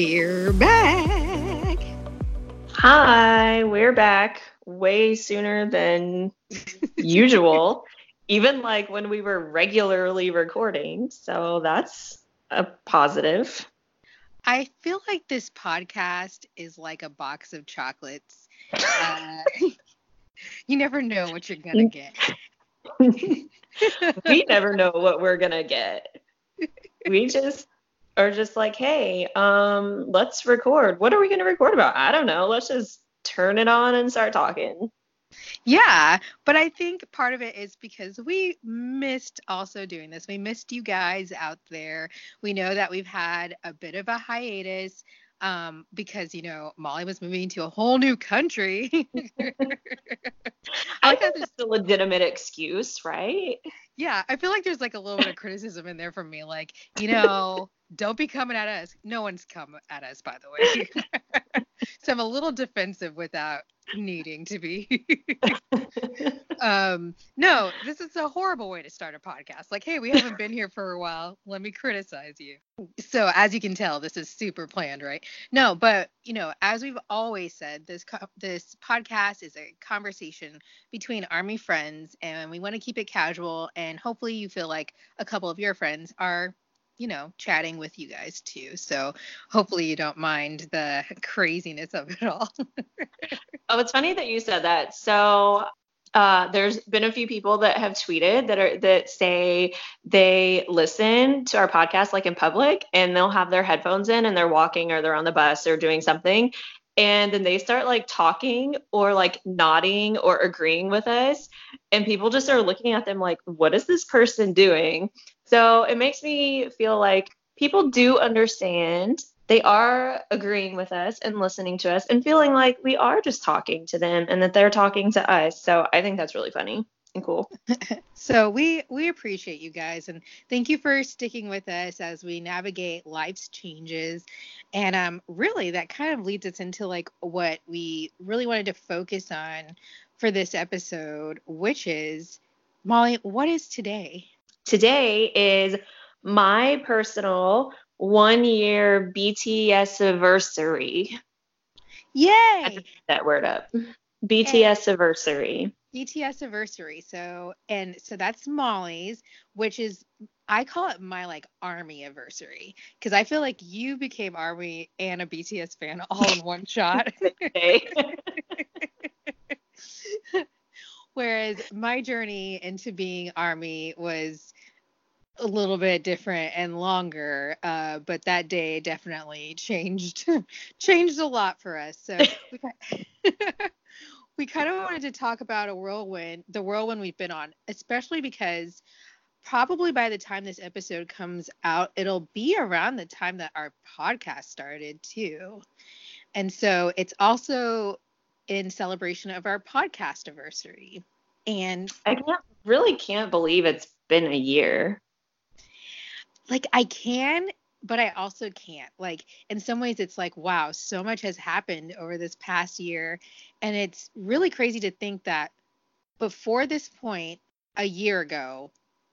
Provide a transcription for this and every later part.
We're back. Hi, we're back way sooner than usual, even like when we were regularly recording. So that's a positive. I feel like this podcast is like a box of chocolates. Uh, you never know what you're going to get. we never know what we're going to get. We just are just like, hey, um, let's record. What are we going to record about? I don't know. Let's just turn it on and start talking. Yeah, but I think part of it is because we missed also doing this. We missed you guys out there. We know that we've had a bit of a hiatus um, because you know Molly was moving to a whole new country. I think that's a legitimate excuse, right? Yeah, I feel like there's like a little bit of criticism in there from me, like you know, don't be coming at us. No one's come at us, by the way. so I'm a little defensive without needing to be. um, no, this is a horrible way to start a podcast. Like, hey, we haven't been here for a while. Let me criticize you. So, as you can tell, this is super planned, right? No, but you know, as we've always said, this co- this podcast is a conversation between army friends, and we want to keep it casual. And hopefully, you feel like a couple of your friends are you know, chatting with you guys too. So hopefully you don't mind the craziness of it all. oh, it's funny that you said that. So uh, there's been a few people that have tweeted that are that say they listen to our podcast like in public and they'll have their headphones in and they're walking or they're on the bus or doing something and then they start like talking or like nodding or agreeing with us and people just are looking at them like what is this person doing so it makes me feel like people do understand. They are agreeing with us and listening to us and feeling like we are just talking to them and that they're talking to us. So I think that's really funny and cool. so we we appreciate you guys and thank you for sticking with us as we navigate life's changes. And um really that kind of leads us into like what we really wanted to focus on for this episode, which is Molly, what is today? Today is my personal one year BTS anniversary. Yay! that word up. BTS anniversary. BTS anniversary. So and so that's Molly's, which is I call it my like army anniversary because I feel like you became army and a BTS fan all in one shot. Whereas my journey into being army was a little bit different and longer uh, but that day definitely changed changed a lot for us. So we, we kind of wanted to talk about a whirlwind the whirlwind we've been on especially because probably by the time this episode comes out it'll be around the time that our podcast started too. And so it's also in celebration of our podcast anniversary. And i can't, really can't believe it's been a year like I can, but I also can't. Like in some ways it's like wow, so much has happened over this past year and it's really crazy to think that before this point a year ago,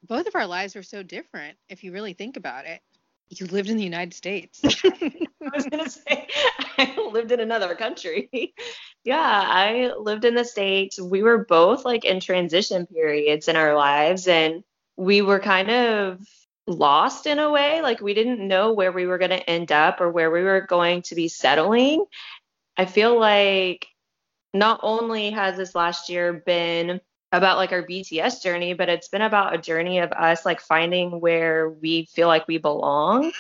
both of our lives were so different if you really think about it. You lived in the United States. I was going to say I lived in another country. yeah, I lived in the States. We were both like in transition periods in our lives and we were kind of lost in a way. Like we didn't know where we were going to end up or where we were going to be settling. I feel like not only has this last year been about like our BTS journey, but it's been about a journey of us like finding where we feel like we belong.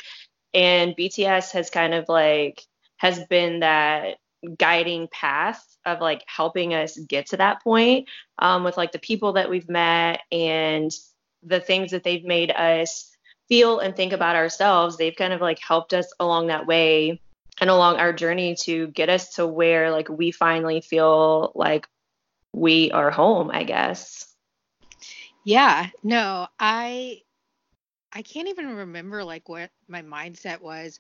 And BTS has kind of like has been that guiding path of like helping us get to that point um, with like the people that we've met and the things that they've made us feel and think about ourselves, they've kind of like helped us along that way and along our journey to get us to where like we finally feel like we are home, I guess. Yeah, no, I I can't even remember like what my mindset was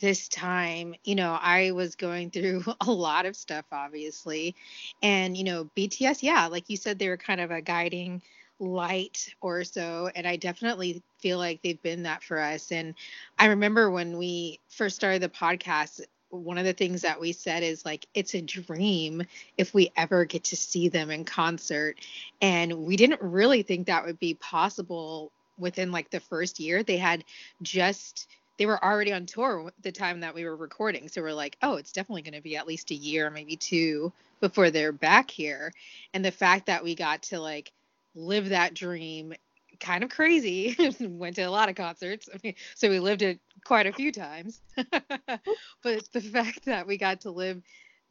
this time. You know, I was going through a lot of stuff obviously. And you know, BTS, yeah, like you said they were kind of a guiding light or so and i definitely feel like they've been that for us. And i remember when we first started the podcast one of the things that we said is like it's a dream if we ever get to see them in concert. And we didn't really think that would be possible within like the first year. They had just they were already on tour the time that we were recording. So we're like oh it's definitely going to be at least a year maybe two before they're back here. And the fact that we got to like live that dream kind of crazy. Went to a lot of concerts. I mean, so we lived it quite a few times. but the fact that we got to live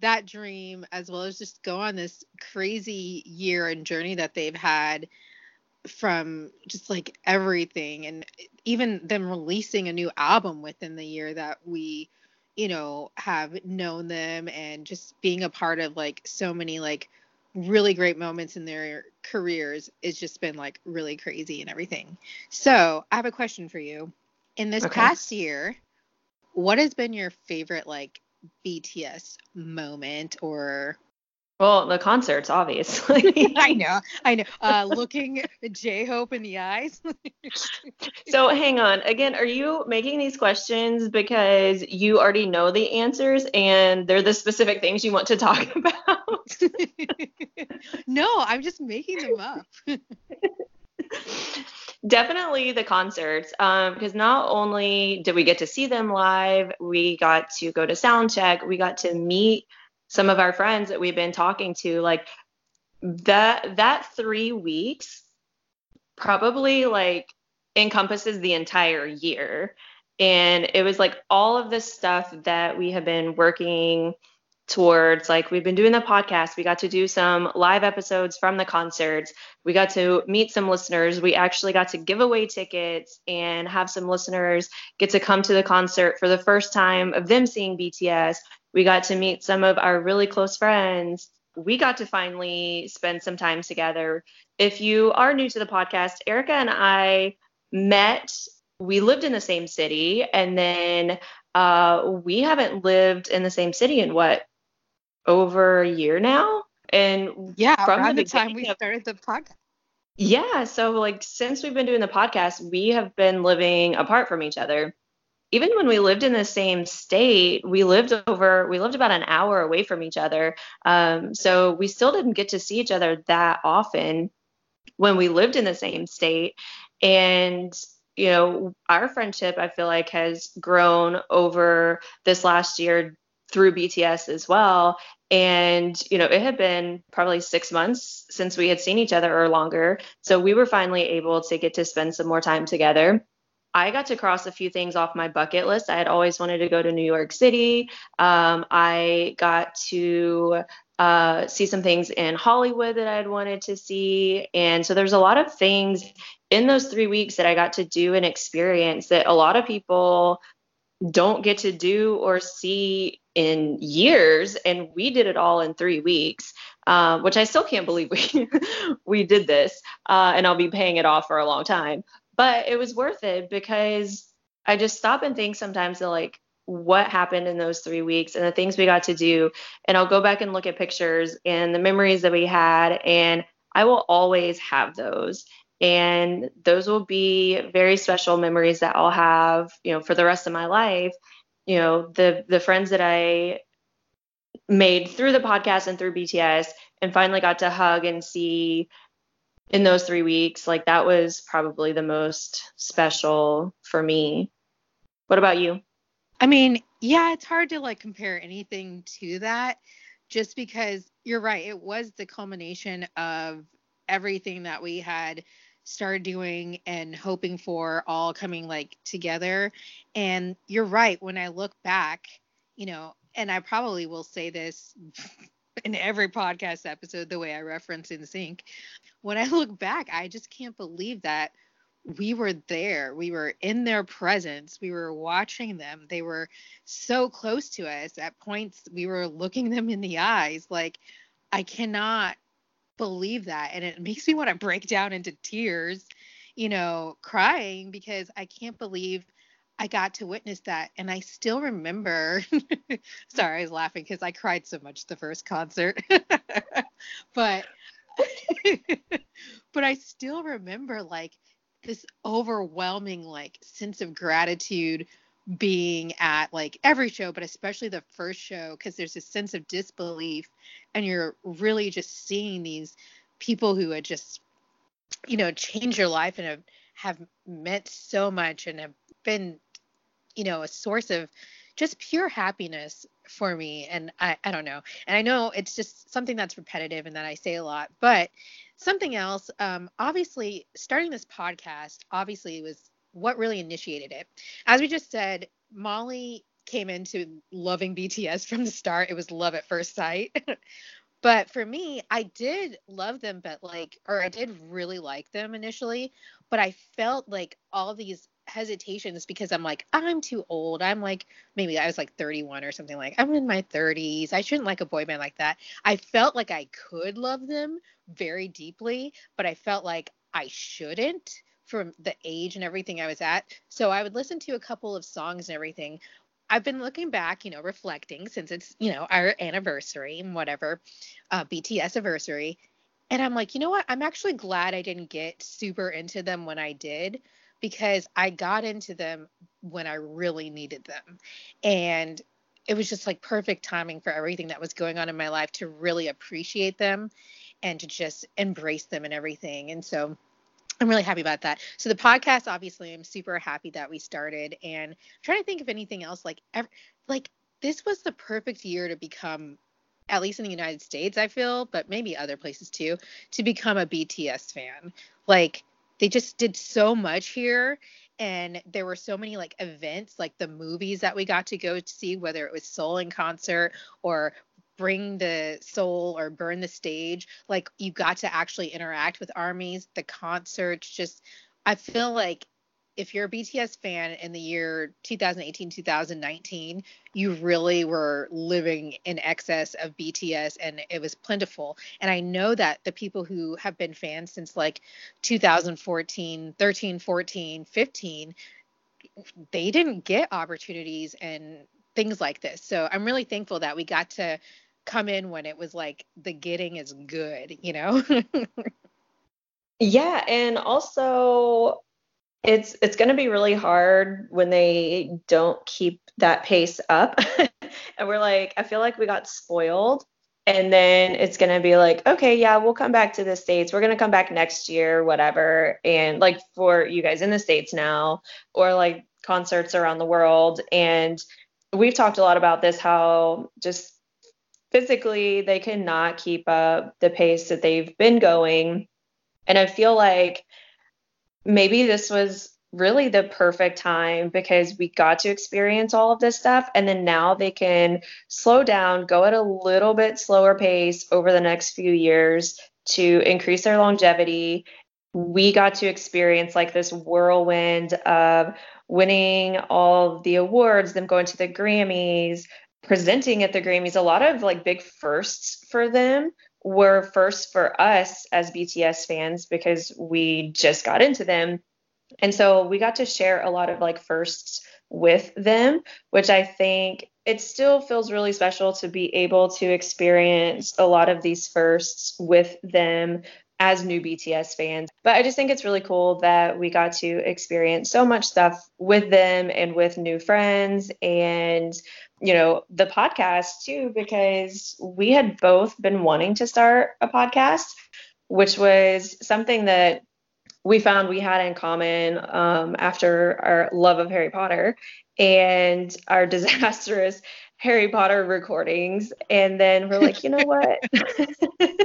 that dream as well as just go on this crazy year and journey that they've had from just like everything and even them releasing a new album within the year that we you know have known them and just being a part of like so many like really great moments in their careers it's just been like really crazy and everything so i have a question for you in this okay. past year what has been your favorite like bts moment or well, the concerts, obviously. I know, I know. Uh, looking J Hope in the eyes. so, hang on. Again, are you making these questions because you already know the answers and they're the specific things you want to talk about? no, I'm just making them up. Definitely the concerts, um, because not only did we get to see them live, we got to go to sound check, we got to meet some of our friends that we've been talking to like that that 3 weeks probably like encompasses the entire year. And it was like all of this stuff that we have been working towards like we've been doing the podcast. We got to do some live episodes from the concerts. We got to meet some listeners. We actually got to give away tickets and have some listeners get to come to the concert for the first time of them seeing bts we got to meet some of our really close friends. We got to finally spend some time together. If you are new to the podcast, Erica and I met, we lived in the same city, and then uh, we haven't lived in the same city in what, over a year now? And yeah, from the, the time we started the podcast. Yeah, so like since we've been doing the podcast, we have been living apart from each other even when we lived in the same state, we lived over, we lived about an hour away from each other. Um, so we still didn't get to see each other that often when we lived in the same state. And, you know, our friendship, I feel like, has grown over this last year through BTS as well. And, you know, it had been probably six months since we had seen each other or longer. So we were finally able to get to spend some more time together. I got to cross a few things off my bucket list. I had always wanted to go to New York City. Um, I got to uh, see some things in Hollywood that I had wanted to see. And so there's a lot of things in those three weeks that I got to do and experience that a lot of people don't get to do or see in years. And we did it all in three weeks. Uh, which I still can't believe we we did this, uh, and I'll be paying it off for a long time but it was worth it because I just stop and think sometimes of like what happened in those three weeks and the things we got to do. And I'll go back and look at pictures and the memories that we had. And I will always have those. And those will be very special memories that I'll have, you know, for the rest of my life. You know, the the friends that I made through the podcast and through BTS and finally got to hug and see in those three weeks, like that was probably the most special for me. What about you? I mean, yeah, it's hard to like compare anything to that just because you're right. It was the culmination of everything that we had started doing and hoping for all coming like together. And you're right. When I look back, you know, and I probably will say this in every podcast episode the way I reference NSYNC. When I look back, I just can't believe that we were there. We were in their presence. We were watching them. They were so close to us. At points, we were looking them in the eyes. Like, I cannot believe that. And it makes me want to break down into tears, you know, crying because I can't believe – I got to witness that. And I still remember, sorry, I was laughing because I cried so much the first concert. but but I still remember like this overwhelming like sense of gratitude being at like every show, but especially the first show, because there's a sense of disbelief, and you're really just seeing these people who had just, you know, changed your life and have have meant so much and have been, you know, a source of just pure happiness for me. And I, I don't know. And I know it's just something that's repetitive and that I say a lot, but something else, um, obviously starting this podcast obviously was what really initiated it. As we just said, Molly came into loving BTS from the start. It was love at first sight. but for me, I did love them, but like, or I did really like them initially, but I felt like all these hesitations because I'm like, I'm too old. I'm like, maybe I was like 31 or something like, I'm in my 30s. I shouldn't like a boy band like that. I felt like I could love them very deeply, but I felt like I shouldn't from the age and everything I was at. So I would listen to a couple of songs and everything. I've been looking back, you know, reflecting since it's, you know, our anniversary and whatever, uh, BTS anniversary. And I'm like, you know what? I'm actually glad I didn't get super into them when I did because I got into them when I really needed them. And it was just like perfect timing for everything that was going on in my life to really appreciate them and to just embrace them and everything. And so I'm really happy about that. So the podcast, obviously, I'm super happy that we started, and I'm trying to think of anything else like ever, like this was the perfect year to become, at least in the United States, I feel, but maybe other places too, to become a BTS fan. Like they just did so much here, and there were so many like events, like the movies that we got to go to see, whether it was Soul in concert or bring the soul or burn the stage like you got to actually interact with armies the concerts just i feel like if you're a bts fan in the year 2018 2019 you really were living in excess of bts and it was plentiful and i know that the people who have been fans since like 2014 13 14 15 they didn't get opportunities and things like this. So I'm really thankful that we got to come in when it was like the getting is good, you know? yeah, and also it's it's going to be really hard when they don't keep that pace up. and we're like I feel like we got spoiled and then it's going to be like okay yeah we'll come back to the states we're going to come back next year whatever and like for you guys in the states now or like concerts around the world and we've talked a lot about this how just physically they cannot keep up the pace that they've been going. And I feel like maybe this was really the perfect time because we got to experience all of this stuff and then now they can slow down, go at a little bit slower pace over the next few years to increase their longevity. We got to experience like this whirlwind of winning all the awards, them going to the Grammys, presenting at the Grammys, a lot of like big firsts for them were first for us as BTS fans because we just got into them. And so we got to share a lot of like firsts with them, which I think it still feels really special to be able to experience a lot of these firsts with them as new BTS fans. But I just think it's really cool that we got to experience so much stuff with them and with new friends and you know the podcast too because we had both been wanting to start a podcast which was something that we found we had in common um, after our love of Harry Potter and our disastrous Harry Potter recordings. And then we're like, you know what?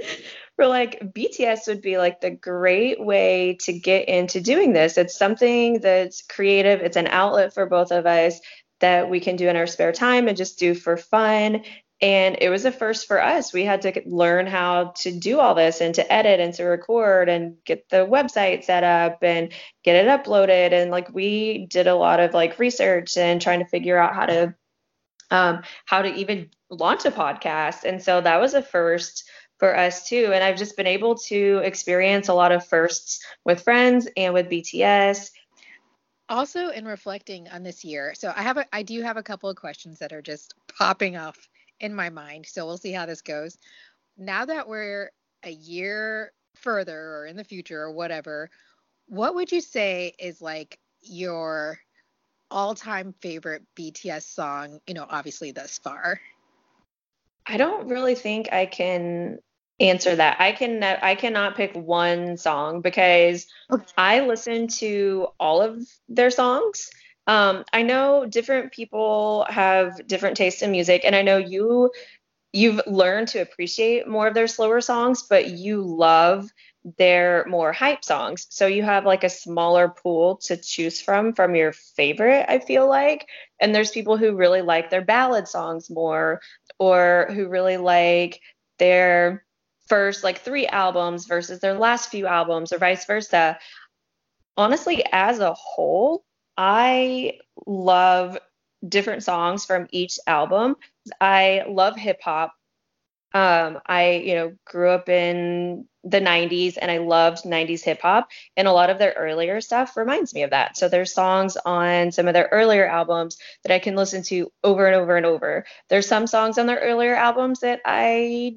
we're like BTS would be like the great way to get into doing this. It's something that's creative, it's an outlet for both of us that we can do in our spare time and just do for fun. And it was a first for us. We had to learn how to do all this and to edit and to record and get the website set up and get it uploaded. And like we did a lot of like research and trying to figure out how to um, how to even launch a podcast. And so that was a first for us too. And I've just been able to experience a lot of firsts with friends and with BTS. Also, in reflecting on this year, so I have a, I do have a couple of questions that are just popping off in my mind. So we'll see how this goes. Now that we're a year further or in the future or whatever, what would you say is like your all-time favorite BTS song, you know, obviously thus far? I don't really think I can answer that. I can I cannot pick one song because okay. I listen to all of their songs. Um, I know different people have different tastes in music, and I know you you've learned to appreciate more of their slower songs, but you love their more hype songs. So you have like a smaller pool to choose from from your favorite, I feel like. And there's people who really like their ballad songs more or who really like their first like three albums versus their last few albums or vice versa. Honestly, as a whole, I love different songs from each album. I love hip hop. Um, I, you know, grew up in the 90s and I loved 90s hip hop. And a lot of their earlier stuff reminds me of that. So there's songs on some of their earlier albums that I can listen to over and over and over. There's some songs on their earlier albums that I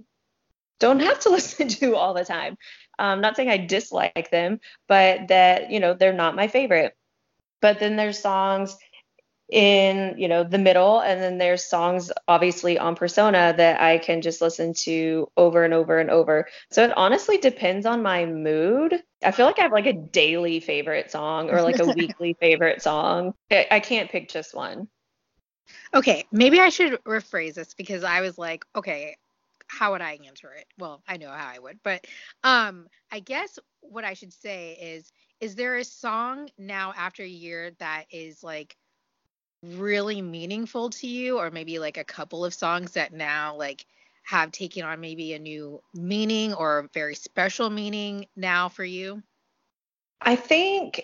don't have to listen to all the time. I'm not saying I dislike them, but that, you know, they're not my favorite. But then there's songs in you know the middle and then there's songs obviously on persona that i can just listen to over and over and over so it honestly depends on my mood i feel like i have like a daily favorite song or like a weekly favorite song I, I can't pick just one okay maybe i should rephrase this because i was like okay how would i answer it well i know how i would but um i guess what i should say is is there a song now after a year that is like really meaningful to you or maybe like a couple of songs that now like have taken on maybe a new meaning or a very special meaning now for you? I think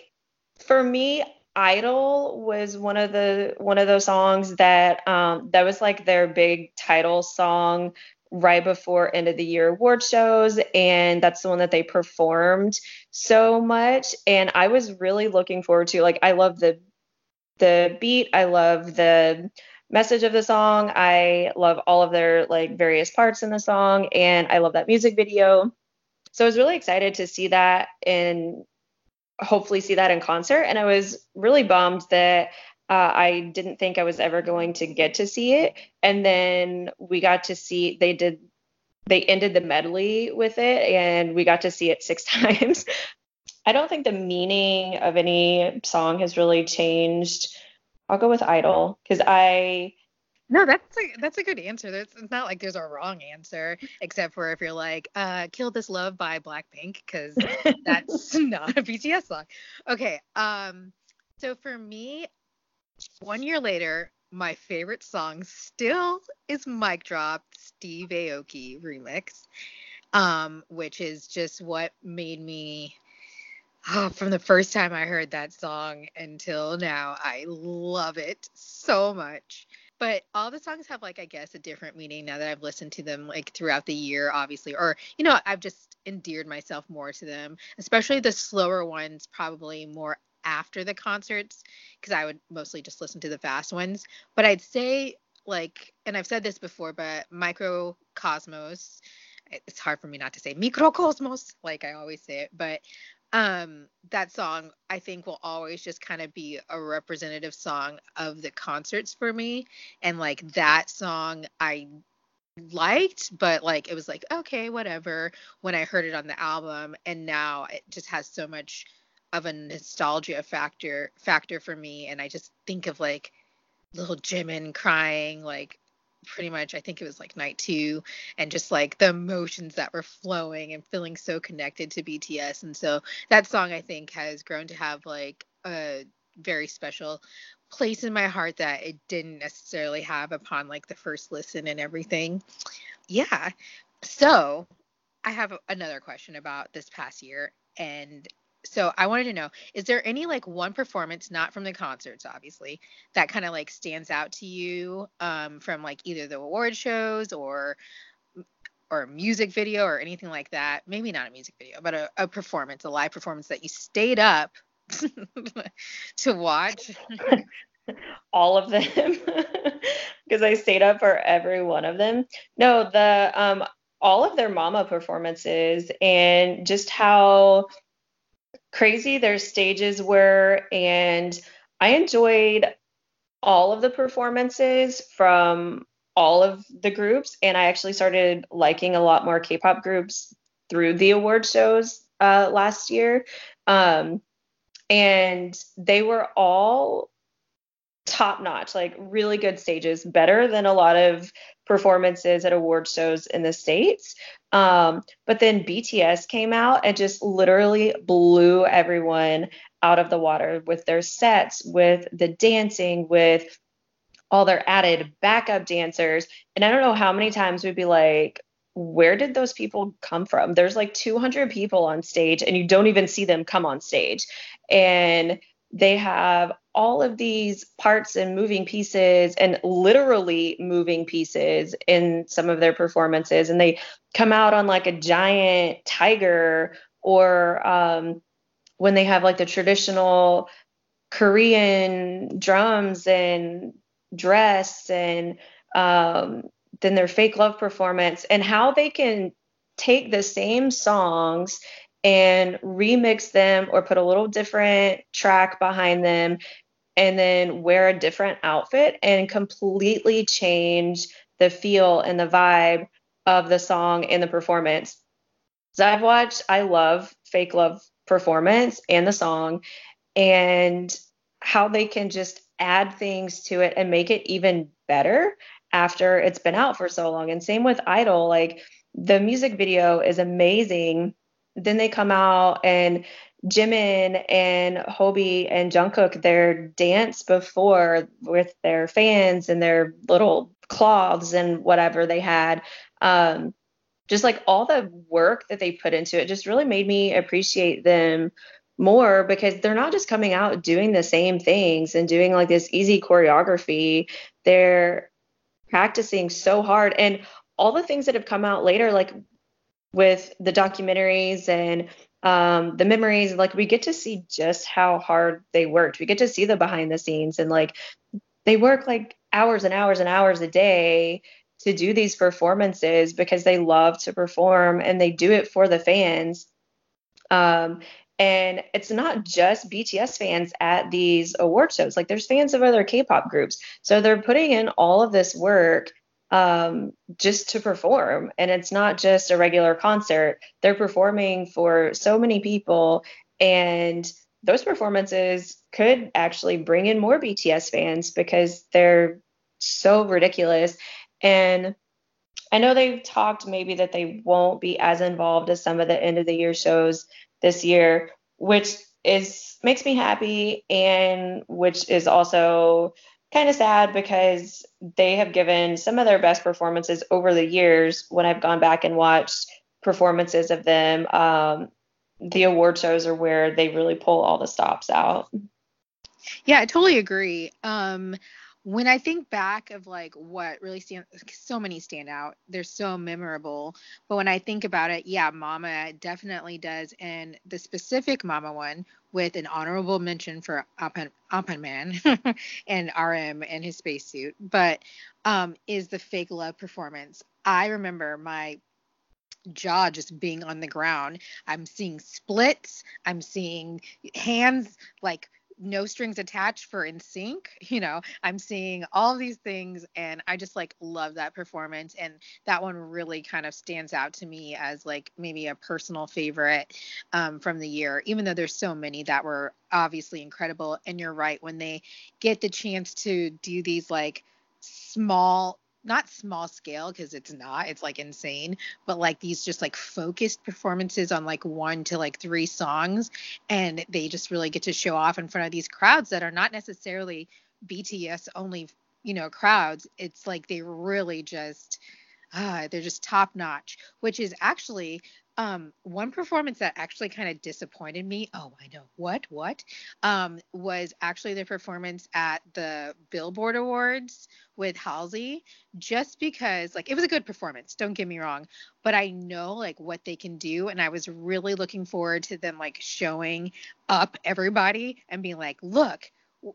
for me Idol was one of the one of those songs that um that was like their big title song right before end of the year award shows and that's the one that they performed so much and I was really looking forward to like I love the the beat. I love the message of the song. I love all of their like various parts in the song and I love that music video. So I was really excited to see that and hopefully see that in concert and I was really bummed that uh, I didn't think I was ever going to get to see it and then we got to see they did they ended the medley with it and we got to see it six times I don't think the meaning of any song has really changed. I'll go with Idol because I. No, that's a that's a good answer. It's not like there's a wrong answer, except for if you're like, uh, "Kill This Love" by Blackpink, because that's not a BTS song. Okay. Um. So for me, one year later, my favorite song still is "Mic Drop" Steve Aoki remix, um, which is just what made me oh, from the first time I heard that song until now, I love it so much. But all the songs have like I guess a different meaning now that I've listened to them like throughout the year, obviously, or you know I've just endeared myself more to them, especially the slower ones, probably more after the concerts because I would mostly just listen to the fast ones. But I'd say like, and I've said this before, but Microcosmos. It's hard for me not to say microcosmos like I always say it, but um that song i think will always just kind of be a representative song of the concerts for me and like that song i liked but like it was like okay whatever when i heard it on the album and now it just has so much of a nostalgia factor factor for me and i just think of like little jimin crying like pretty much I think it was like night two and just like the emotions that were flowing and feeling so connected to BTS and so that song I think has grown to have like a very special place in my heart that it didn't necessarily have upon like the first listen and everything. Yeah. So I have another question about this past year and so I wanted to know is there any like one performance not from the concerts obviously that kind of like stands out to you um, from like either the award shows or or a music video or anything like that? Maybe not a music video but a, a performance a live performance that you stayed up to watch? All of them. Because I stayed up for every one of them. No the um all of their mama performances and just how crazy their stages were. And I enjoyed all of the performances from all of the groups. And I actually started liking a lot more K pop groups through the award shows uh, last year. Um, and they were all top notch, like really good stages, better than a lot of performances at award shows in the States. Um, but then BTS came out and just literally blew everyone out of the water with their sets, with the dancing, with all their added backup dancers. And I don't know how many times we'd be like, where did those people come from? There's like 200 people on stage and you don't even see them come on stage. And they have all of these parts and moving pieces and literally moving pieces in some of their performances. And they come out on like a giant tiger or um, when they have like the traditional korean drums and dress and um, then their fake love performance and how they can take the same songs and remix them or put a little different track behind them and then wear a different outfit and completely change the feel and the vibe of the song and the performance. So I've watched, I love Fake Love performance and the song and how they can just add things to it and make it even better after it's been out for so long. And same with Idol, like the music video is amazing. Then they come out and Jimin and Hobi and Jungkook their dance before with their fans and their little cloths and whatever they had. Um, just like all the work that they put into it just really made me appreciate them more because they're not just coming out doing the same things and doing like this easy choreography. They're practicing so hard and all the things that have come out later like with the documentaries and um, the memories like we get to see just how hard they worked we get to see the behind the scenes and like they work like hours and hours and hours a day to do these performances because they love to perform and they do it for the fans um, and it's not just BTS fans at these award shows. Like there's fans of other K-pop groups. So they're putting in all of this work um, just to perform. And it's not just a regular concert, they're performing for so many people. And those performances could actually bring in more BTS fans because they're so ridiculous. And I know they've talked maybe that they won't be as involved as some of the end of the year shows this year, which is makes me happy and which is also kind of sad because they have given some of their best performances over the years when I've gone back and watched performances of them. Um, the award shows are where they really pull all the stops out. Yeah, I totally agree. Um, when I think back of like what really stand, so many stand out. They're so memorable. But when I think about it, yeah, Mama definitely does. And the specific Mama one with an honorable mention for Apan Man and RM and his spacesuit, but um, is the fake love performance. I remember my jaw just being on the ground. I'm seeing splits. I'm seeing hands like no strings attached for NSYNC you know i'm seeing all these things and i just like love that performance and that one really kind of stands out to me as like maybe a personal favorite um, from the year even though there's so many that were obviously incredible. And you're right when they get the chance to do these like small not small scale because it's not it's like insane but like these just like focused performances on like one to like three songs and they just really get to show off in front of these crowds that are not necessarily bts only you know crowds. It's like they really just uh, they're just top notch which is actually um, one performance that actually kind of disappointed me. Oh, I know what what um, was actually the performance at the Billboard Awards with Halsey, just because like it was a good performance. Don't get me wrong, but I know like what they can do, and I was really looking forward to them like showing up everybody and being like, look,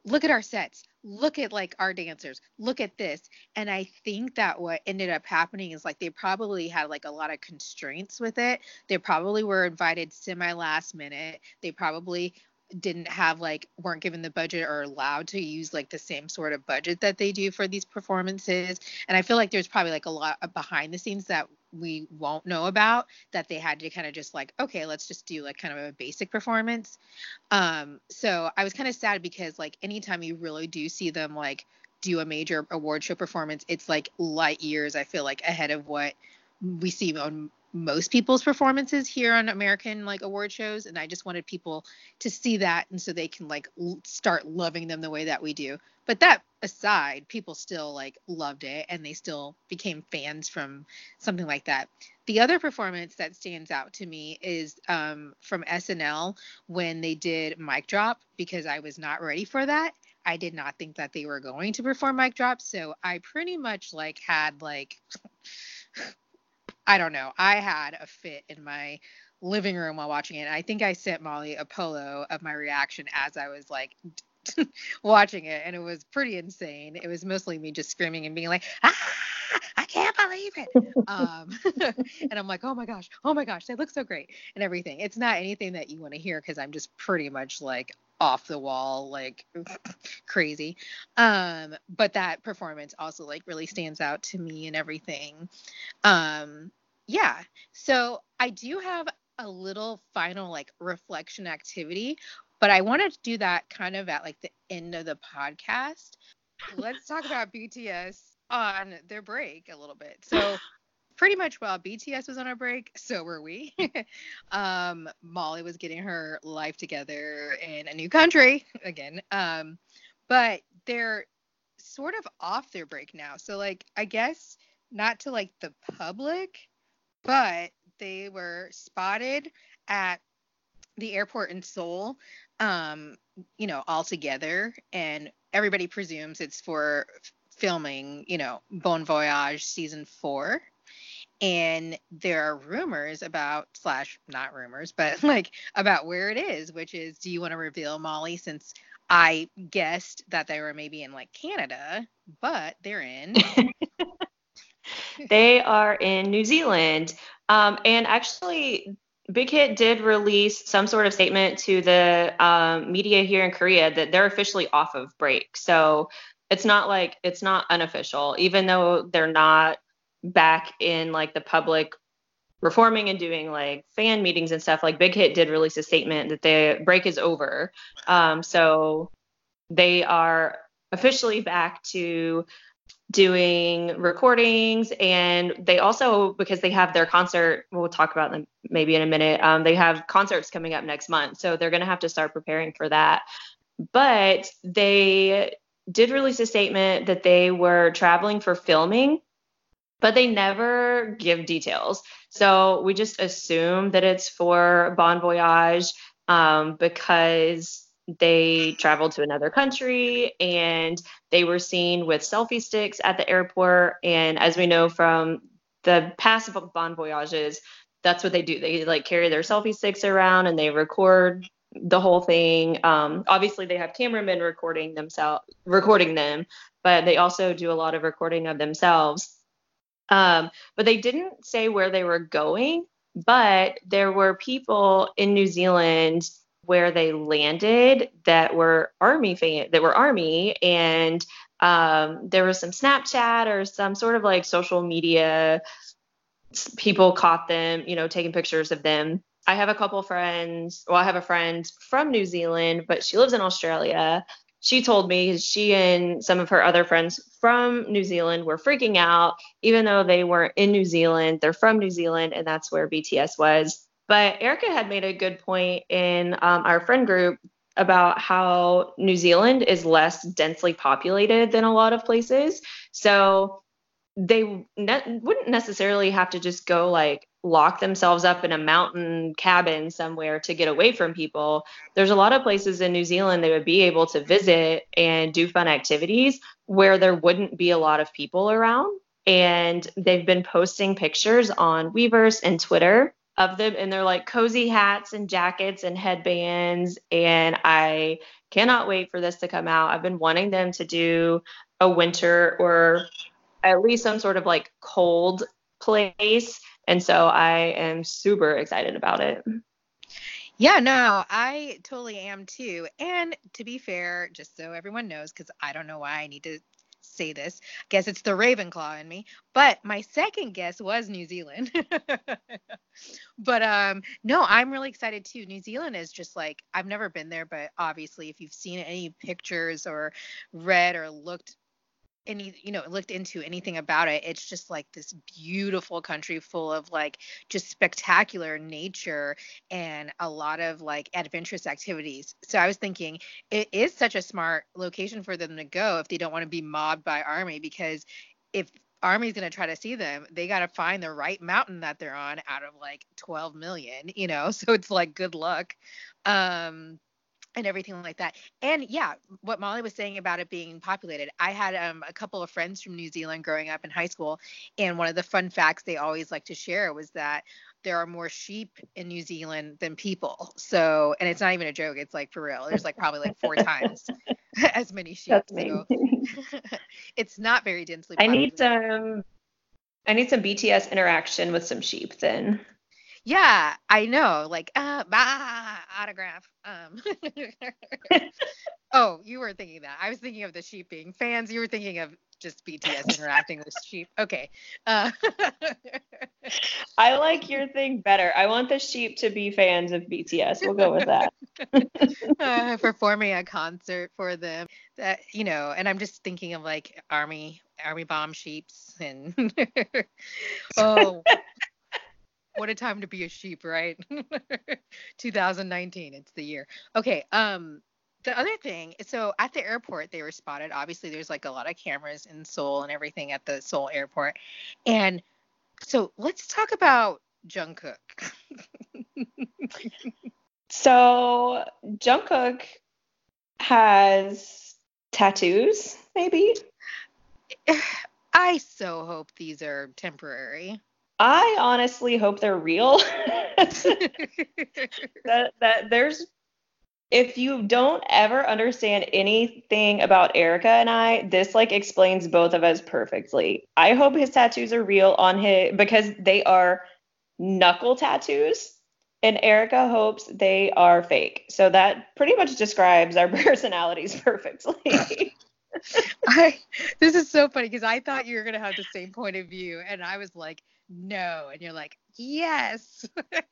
look at our sets look at like our dancers look at this. And i think that what ended up happening is like they probably had like a lot of constraints with it. They probably were invited semi last minute. They probably didn't have like weren't given the budget or allowed to use like the same sort of budget that they do for these performances. And i feel like there's probably like a lot behind the scenes that we won't know about that they had to kind of just like okay let's just do like kind of a basic performance. Um so i was kind of sad because like anytime you really do see them like do a major award show performance it's like light years i feel like ahead of what we see on most people's performances here on American like award shows and I just wanted people to see that and so they can like l- start loving them the way that we do. But that aside, people still like loved it and they still became fans from something like that. The other performance that stands out to me is um, from SNL when they did Mic Drop because I was not ready for that. I did not think that they were going to perform Mic Drop, so I pretty much like had like I don't know. I had a fit in my living room while watching it. I think I sent Molly a polo of my reaction as I was like watching it, and it was pretty insane. It was mostly me just screaming and being like, "Ah, I can't believe it!" um, and I'm like, "Oh my gosh, oh my gosh, they look so great!" and everything. It's not anything that you want to hear because I'm just pretty much like off the wall like crazy um but that performance also like really stands out to me and everything um yeah. So I do have a little final like reflection activity, but I wanted to do that kind of at like the end of the podcast. Let's talk about BTS on their break a little bit. So pretty much while BTS was on our break, so were we. um, Molly was getting her life together in a new country again. Um, but they're sort of off their break now. So like I guess not to like the public, but they were spotted at the airport in Seoul, um, you know, all together, and everybody presumes it's for filming, you know, Bon Voyage season four. And there are rumors about slash not rumors, but like about where it is, which is do you want to reveal Molly since I guessed that they were maybe in like Canada, but they're in they are in New Zealand. Um, and actually, Big Hit did release some sort of statement to the um, media here in Korea that they're officially off of break. So it's not like it's not unofficial, even though they're not back in like the public performing and doing like fan meetings and stuff. Like Big Hit did release a statement that the break is over. Um, so they are officially back to doing recordings and they also because they have their concert we'll talk about them maybe in a minute um, they have concerts coming up next month so they're going to have to start preparing for that but they did release a statement that they were traveling for filming but they never give details so we just assume that it's for bon voyage um, because they traveled to another country and they were seen with selfie sticks at the airport. And as we know from the past Bon Voyages, that's what they do. They like carry their selfie sticks around and they record the whole thing. Um, obviously, they have cameramen recording themselves, recording them, but they also do a lot of recording of themselves. Um, but they didn't say where they were going. But there were people in New Zealand where they landed that were army fan that were army and um, there was some snapchat or some sort of like social media people caught them you know taking pictures of them i have a couple friends well i have a friend from new zealand but she lives in australia she told me she and some of her other friends from New Zealand were freaking out, even though they weren't in New Zealand. They're from New Zealand, and that's where BTS was. But Erica had made a good point in um, our friend group about how New Zealand is less densely populated than a lot of places. So they ne- wouldn't necessarily have to just go like lock themselves up in a mountain cabin somewhere to get away from people. There's a lot of places in New Zealand they would be able to visit and do fun activities where there wouldn't be a lot of people around. And they've been posting pictures on Weverse and Twitter of them in their like cozy hats and jackets and headbands. And I cannot wait for this to come out. I've been wanting them to do a winter or at least some sort of like cold place. And so I am super excited about it. Yeah, no, I totally am too. And to be fair, just so everyone knows, because I don't know why I need to say this, I guess it's the Ravenclaw in me. But my second guess was New Zealand. but um no, I'm really excited too. New Zealand is just like I've never been there, but obviously if you've seen any pictures or read or looked any you know looked into anything about it. It's just like this beautiful country full of like just spectacular nature and a lot of like adventurous activities. So i was thinking it is such a smart location for them to go if they don't want to be mobbed by army because if army's going to try to see them they got to find the right mountain that they're on out of like 12 million you know? So it's like good luck. Um and everything like that. And yeah, what Molly was saying about it being populated, I had um, a couple of friends from New Zealand growing up in high school, and one of the fun facts they always like to share was that there are more sheep in New Zealand than people. So, and it's not even a joke; it's like for real. There's like probably like four times as many sheep. That's so it's not very densely. Populated. I need some. I need some BTS interaction with some sheep then. Yeah, I know. Like, uh, bah, autograph. Um. oh, you were thinking that. I was thinking of the sheep being fans. You were thinking of just BTS interacting with sheep. Okay. Uh. I like your thing better. I want the sheep to be fans of BTS. We'll go with that. uh, performing a concert for them. That you know, and I'm just thinking of like army army bomb sheeps and oh what a time to be a sheep, right? 2019, it's the year. Okay, um the other thing, so at the airport they were spotted. Obviously there's like a lot of cameras in Seoul and everything at the Seoul airport. And so let's talk about Jungkook. so Jungkook has tattoos, maybe? I so hope these are temporary. I honestly hope they're real. that that there's if you don't ever understand anything about Erica and I, this like explains both of us perfectly. I hope his tattoos are real on his because they are knuckle tattoos and Erica hopes they are fake. So that pretty much describes our personalities perfectly. I this is so funny because I thought you were gonna have the same point of view, and I was like, no, and you're like, yes.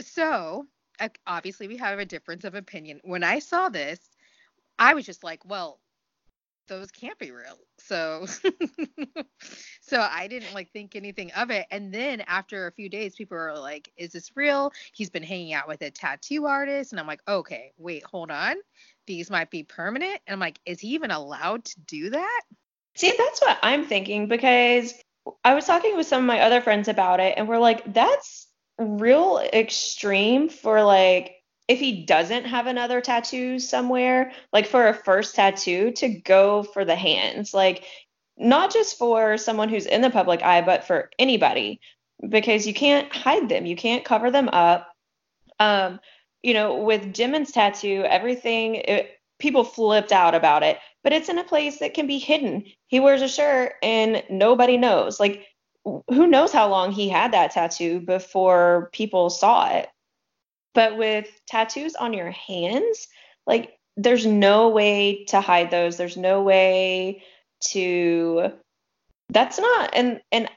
so uh, obviously we have a difference of opinion. When I saw this, I was just like, well, those can't be real. So so I didn't like think anything of it. And then after a few days, people are like, is this real? He's been hanging out with a tattoo artist. And I'm like, okay, wait, hold on these might be permanent. And I'm like, is he even allowed to do that? See, that's what I'm thinking because I was talking with some of my other friends about it, and we're like, that's real extreme for like if he doesn't have another tattoo somewhere, like for a first tattoo to go for the hands, like not just for someone who's in the public eye, but for anybody, because you can't hide them, you can't cover them up. Um, you know, with Jimin's tattoo, everything, it, people flipped out about it, but it's in a place that can be hidden. He wears a shirt and nobody knows. Like, who knows how long he had that tattoo before people saw it. But with tattoos on your hands, like, there's no way to hide those. There's no way to. That's not. And, and,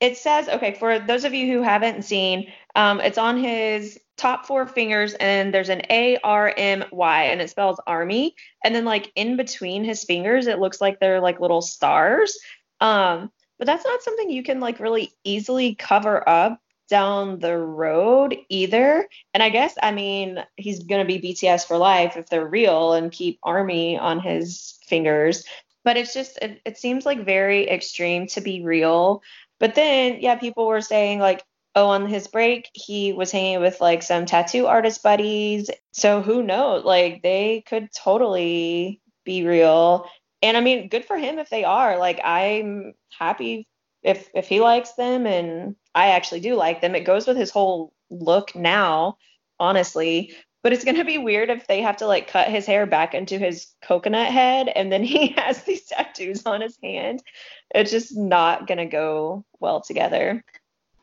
it says okay for those of you who haven't seen um, it's on his top four fingers and there's an A R M Y and it spells army. And then like in between his fingers, it looks like they're like little stars. Um, but that's not something you can like really easily cover up down the road either. And I guess I mean he's gonna be BTS for life if they're real and keep army on his fingers. But it's just it, it seems like very extreme to be real. But then yeah, people were saying like oh, on his break, he was hanging with like some tattoo artist buddies. So who knows? Like they could totally be real. And I mean, good for him if they are. Like I'm happy if if he likes them and I actually do like them. It goes with his whole look now, honestly. but it's gonna be weird if they have to like cut his hair back into his coconut head and then he has these tattoos on his hand. It's just not gonna go well together.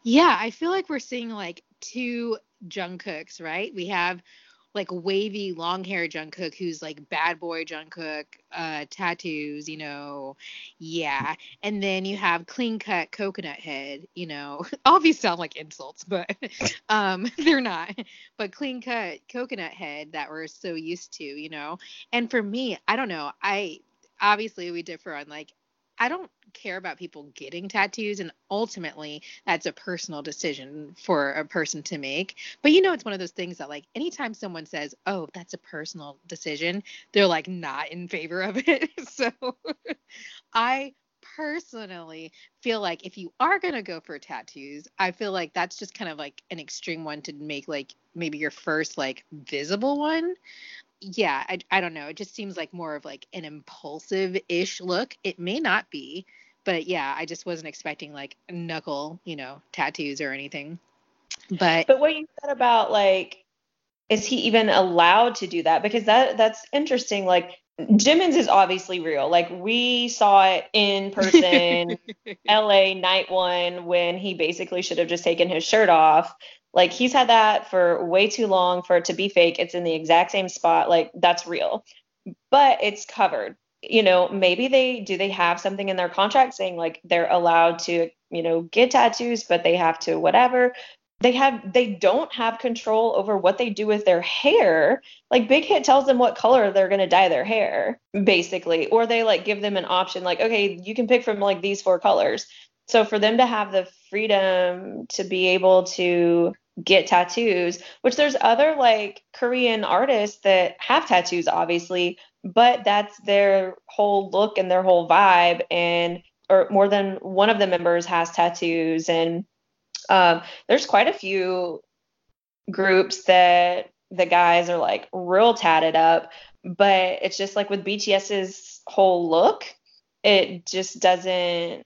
Yeah, I feel like we're seeing like two Jungkooks, right? We have like wavy long hair Jungkook who's like bad boy Jungkook, uh, tattoos, you know, yeah. And then you have clean cut coconut head, you know. All these sound like insults, but um they're not. But clean cut coconut head that we're so used to, you know. And for me, I don't know. I obviously we differ on like I don't care about people getting tattoos and ultimately that's a personal decision for a person to make. But you know it's one of those things that like anytime someone says oh that's a personal decision they're like not in favor of it. So i personally feel like if you are going to go for tattoos i feel like that's just kind of like an extreme one to make like maybe your first like visible one yeah, I, I don't know. It just seems like more of like an impulsive ish look. It may not be, but yeah, I just wasn't expecting like knuckle, you know, tattoos or anything. But But what you said about like is he even allowed to do that? Because that that's interesting. Like Jimin's is obviously real. Like we saw it in person, LA night one when he basically should have just taken his shirt off. Like he's had that for way too long for it to be fake. It's in the exact same spot. Like that's real. But it's covered. You know, maybe they do they have something in their contract saying like they're allowed to, you know, get tattoos, but they have to whatever. They have they don't have control over what they do with their hair. Like Big Hit tells them what color they're gonna dye their hair, basically. Or they like give them an option like, okay, you can pick from like these four colors. So for them to have the freedom to be able to get tattoos, which there's other like Korean artists that have tattoos, obviously, but that's their whole look and their whole vibe. And or more than one of the members has tattoos, and um, there's quite a few groups that the guys are like real tatted up, but it's just like with BTS's whole look, it just doesn't.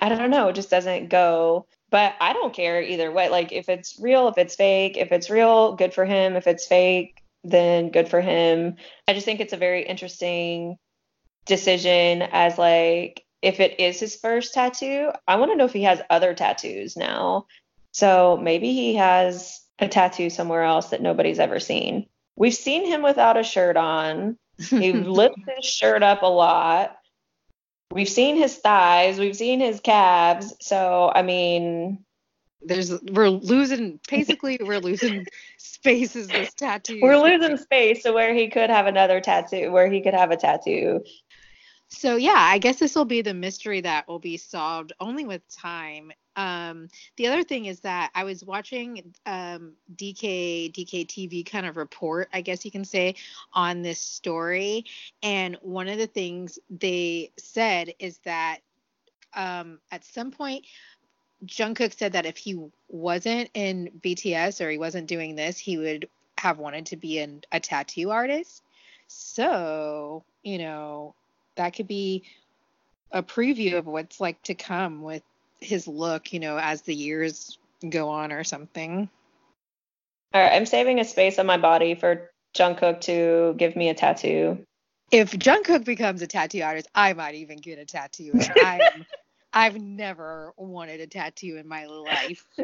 I don't know, it just doesn't go but I don't care either way. Like if it's real, if it's fake, if it's real, good for him. If it's fake, then good for him. I just think it's a very interesting decision as like if it is his first tattoo, I want to know if he has other tattoos now. So maybe he has a tattoo somewhere else that nobody's ever seen. We've seen him without a shirt on. He lifts his shirt up a lot we've seen his thighs, we've seen his calves. So I mean, there's we're losing basically we're losing spaces this tattoo. We're losing space to where he could have another tattoo, where he could have a tattoo. So yeah, I guess this will be the mystery that will be solved only with time. Um, the other thing is that I was watching um, DK DK TV kind of report, I guess you can say, on this story, and one of the things they said is that um, at some point Jungkook said that if he wasn't in BTS or he wasn't doing this, he would have wanted to be an, a tattoo artist. So, you know, that could be a preview of what's like to come with his look, you know, as the years go on or something. All right, I'm saving a space on my body for Jungkook to give me a tattoo. If Jungkook becomes a tattoo artist, I might even get a tattoo. I am, I've never wanted a tattoo in my life.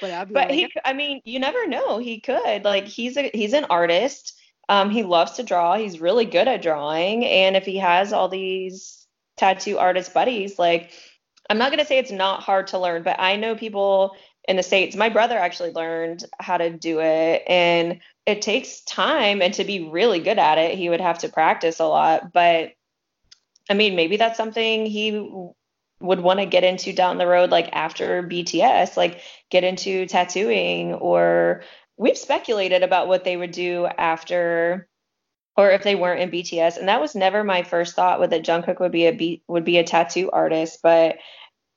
but I'll be but like, he, I mean, you never know. He could. Like, he's a he's an artist. Um, he loves to draw. He's really good at drawing. And if he has all these tattoo artist buddies, like I'm not going to say it's not hard to learn, but I know people in the States. My brother actually learned how to do it. And it takes time. And to be really good at it, he would have to practice a lot. But I mean, maybe that's something he would want to get into down the road, like after BTS, like get into tattooing or we've speculated about what they would do after or if they weren't in BTS and that was never my first thought with that Jungkook would be a be, would be a tattoo artist but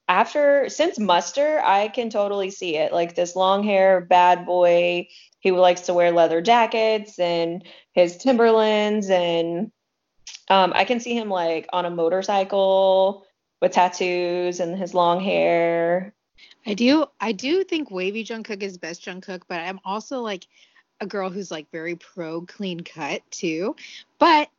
after since Muster I can totally see it like this long hair bad boy he likes to wear leather jackets and his Timberlands and um, I can see him like on a motorcycle with tattoos and his long hair I do I do think wavy Jungkook is best Jungkook, but I'm also like a girl who's like very pro clean cut too. But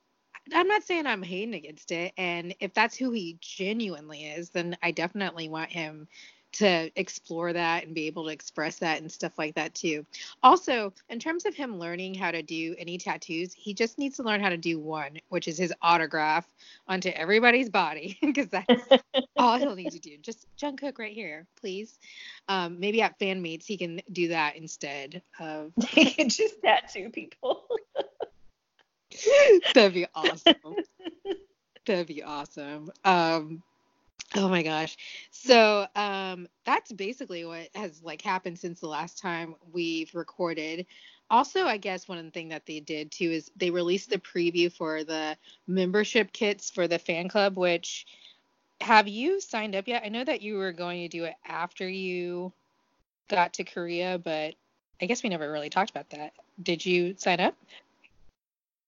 I'm not saying I'm hating against it. And if that's who he genuinely is, then I definitely want him to explore that and be able to express that and stuff like that too. Also, in terms of him learning how to do any tattoos, he just needs to learn how to do one, which is his autograph onto everybody's body because that's all he'll need to do. Just Jungkook right here, please. Um, maybe at fan meets he can do that instead of just tattoo people. That'd be awesome. That'd be awesome. Um, oh my gosh. So um, that's basically what has like happened since the last time we've recorded. Also, I guess one of the thing that they did too is they released the preview for the membership kits for the fan club. Which have you signed up yet? I know that you were going to do it after you got to Korea, but I guess we never really talked about that. Did you sign up?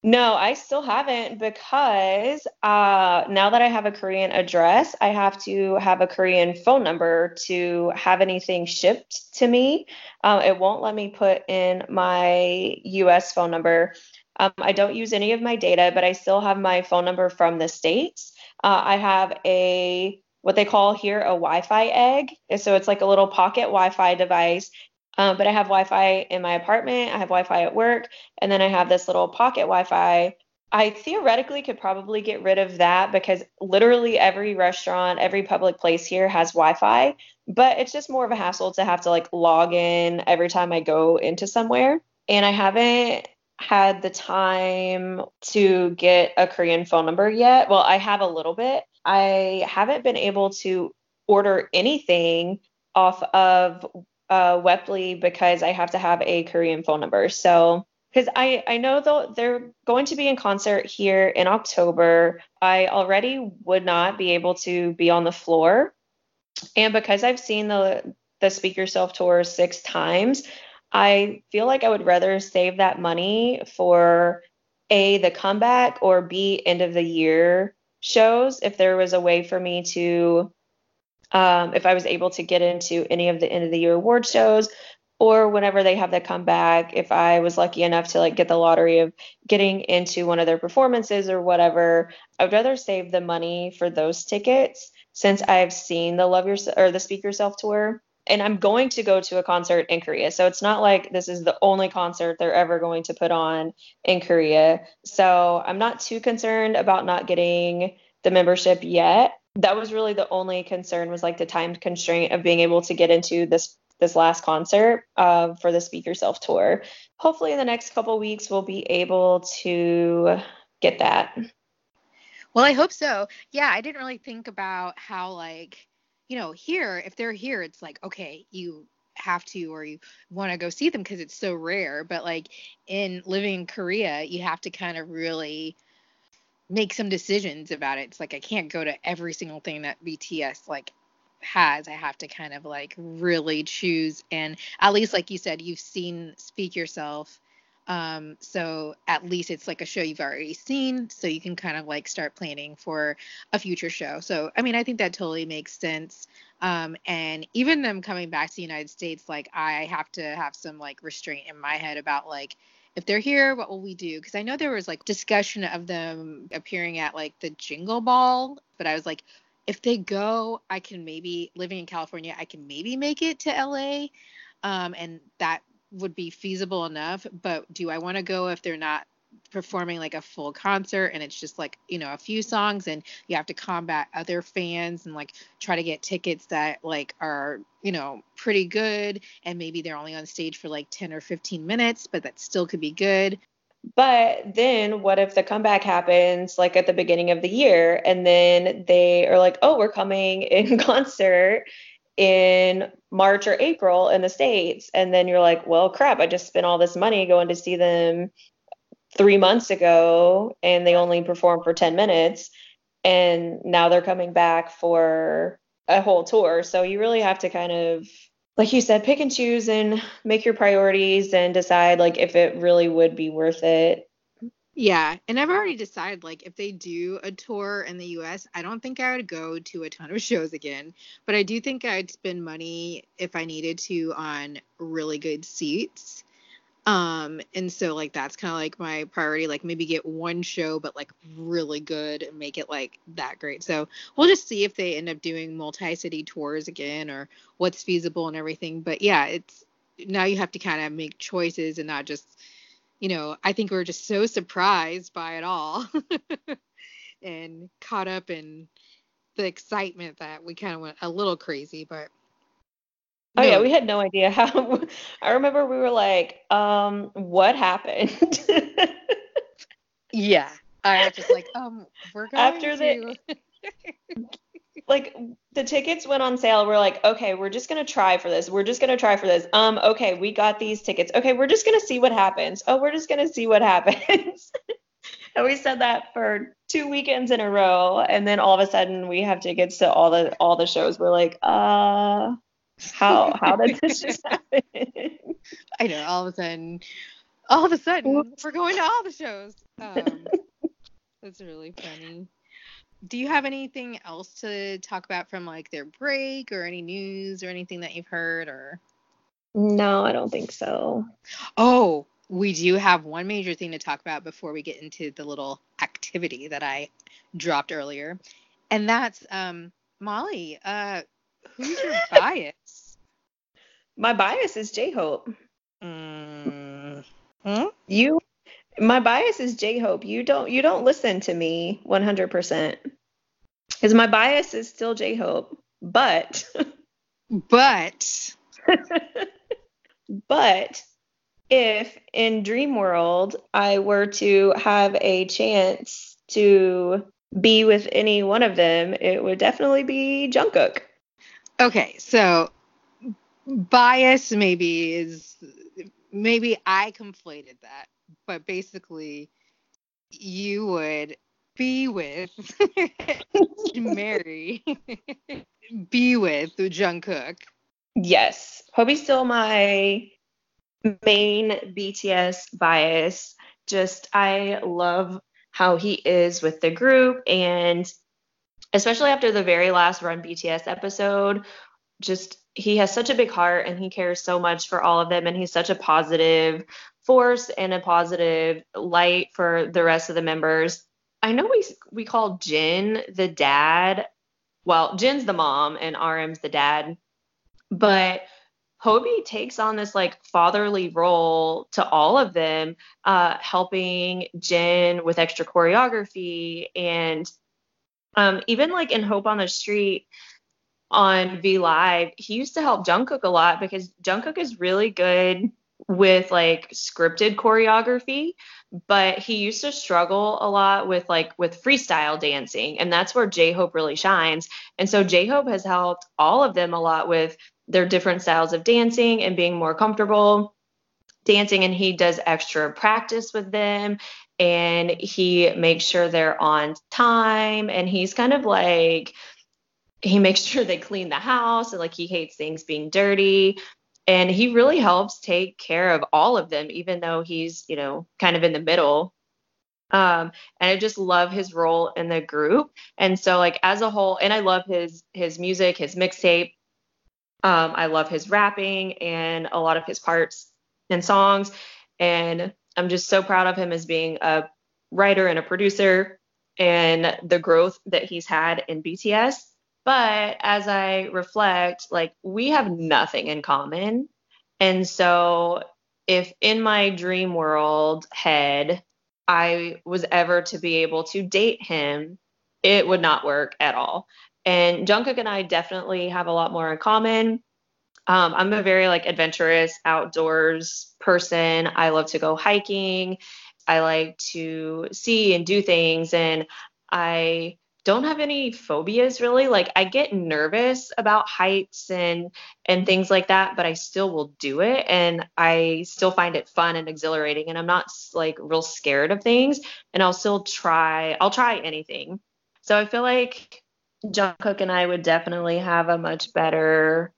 No, I still haven't because uh, now that I have a Korean address, I have to have a Korean phone number to have anything shipped to me. Um, it won't let me put in my US phone number. Um, I don't use any of my data, but I still have my phone number from the States. Uh, I have a what they call here a Wi Fi egg. So it's like a little pocket Wi Fi device um, but I have Wi Fi in my apartment, I have Wi Fi at work, and then I have this little pocket Wi Fi. I theoretically could probably get rid of that because literally every restaurant, every public place here has Wi Fi, but it's just more of a hassle to have to like log in every time I go into somewhere. And I haven't had the time to get a Korean phone number yet. Well, I have a little bit. I haven't been able to order anything off of uh, Weply because I have to have a Korean phone number. So because I I know though they're going to be in concert here in October. I already would not be able to be on the floor, and because I've seen the the Speak Yourself tour six times, I feel like I would rather save that money for a the comeback or b end of the year shows if there was a way for me to um, if I was able to get into any of the end of the year award shows or whenever they have that comeback, if I was lucky enough to like get the lottery of getting into one of their performances or whatever, I would rather save the money for those tickets since I've seen the Love Your or the Speak Yourself tour. And I'm going to go to a concert in Korea. So it's not like this is the only concert they're ever going to put on in Korea. So I'm not too concerned about not getting the membership yet that was really the only concern was like the time constraint of being able to get into this this last concert uh, for the Speak Yourself tour. Hopefully, in the next couple weeks, we'll be able to get that. Well, I hope so. Yeah, I didn't really think about how like you know here if they're here, it's like okay, you have to or you want to go see them because it's so rare. But like in living in Korea, you have to kind of really make some decisions about it. It's like I can't go to every single thing that BTS like has. I have to kind of like really choose and at least like you said you've seen Speak Yourself um so at least it's like a show you've already seen so you can kind of like start planning for a future show. So I mean I think that totally makes sense. Um and even them coming back to the United States like I have to have some like restraint in my head about like if they're here, what will we do? Because I know there was like discussion of them appearing at like the Jingle Ball, but I was like, if they go, I can maybe living in California, I can maybe make it to LA, um, and that would be feasible enough. But do I want to go if they're not performing like a full concert and it's just like you know a few songs and you have to combat other fans and like try to get tickets that like are you know pretty good and maybe they're only on stage for like 10 or 15 minutes but that still could be good but then what if the comeback happens like at the beginning of the year and then they are like oh we're coming in concert in March or April in the States. And then you're like, well, crap, I just spent all this money going to see them three months ago and they only performed for 10 minutes and now they're coming back for a whole tour so you really have to kind of like you said pick and choose and make your priorities and decide like if it really would be worth it Yeah, and I've already decided like if they do a tour in the US, I don't think I would go to a ton of shows again, but I do think I'd spend money if I needed to on really good seats. Um and so like that's kind of like my priority like maybe get one show but like really good and make it like that great. So we'll just see if they end up doing multi-city tours again or what's feasible and everything. But yeah, it's now you have to kind of make choices and not just you know, I think we are just so surprised by it all and caught up in the excitement that we kind of went a little crazy, but Oh yeah, we had no idea how I remember we were like, um, what happened? yeah. I was just like, um, we're going After to the like the tickets went on sale. We're like, okay, we're just gonna try for this. We're just gonna try for this. Um, okay, we got these tickets. Okay, we're just gonna see what happens. Oh, we're just gonna see what happens. and we said that for two weekends in a row, and then all of a sudden we have tickets to all the all the shows. We're like, uh, how how did this just happen? I know. All of a sudden, all of a sudden, we're going to all the shows. Um, that's really funny do you have anything else to talk about from like their break or any news or anything that you've heard or no i don't think so oh we do have one major thing to talk about before we get into the little activity that i dropped earlier and that's um molly uh who's your bias my bias is j-hope mm. hmm? you my bias is J-Hope. You don't you don't listen to me 100%. Cuz my bias is still J-Hope. But but but if in Dream World I were to have a chance to be with any one of them, it would definitely be Jungkook. Okay, so bias maybe is maybe I conflated that but basically you would be with marry be with Jungkook. Yes. Hobi's still my main BTS bias. Just I love how he is with the group and especially after the very last run BTS episode, just he has such a big heart and he cares so much for all of them and he's such a positive force and a positive light for the rest of the members. I know we we call Jin the dad. Well, Jin's the mom and RM's the dad. But Hobi takes on this like fatherly role to all of them, uh, helping Jin with extra choreography and um, even like in Hope on the Street on V Live, he used to help Jungkook a lot because Jungkook is really good with like scripted choreography but he used to struggle a lot with like with freestyle dancing and that's where j-hope really shines. And so j-hope has helped all of them a lot with their different styles of dancing and being more comfortable dancing and he does extra practice with them and he makes sure they're on time and he's kind of like he makes sure they clean the house and like he hates things being dirty. And he really helps take care of all of them even though he's you know kind of in the middle. Um and i just love his role in the group. And so like as a whole and i love his his music his mixtape. Um i love his rapping and a lot of his parts and songs. And i'm just so proud of him as being a writer and a producer and the growth that he's had in bts but as I reflect, like we have nothing in common. And so if in my dream world head I was ever to be able to date him, it would not work at all. And Jungkook and I definitely have a lot more in common. Um, I'm a very like adventurous outdoors person. I love to go hiking. I like to see and do things, and I don't have any phobias really. Like I get nervous about heights and and things like that, but I still will do it and I still find it fun and exhilarating and I'm not like real scared of things and I'll still try I'll try anything. So I feel like Jungkook and I would definitely have a much better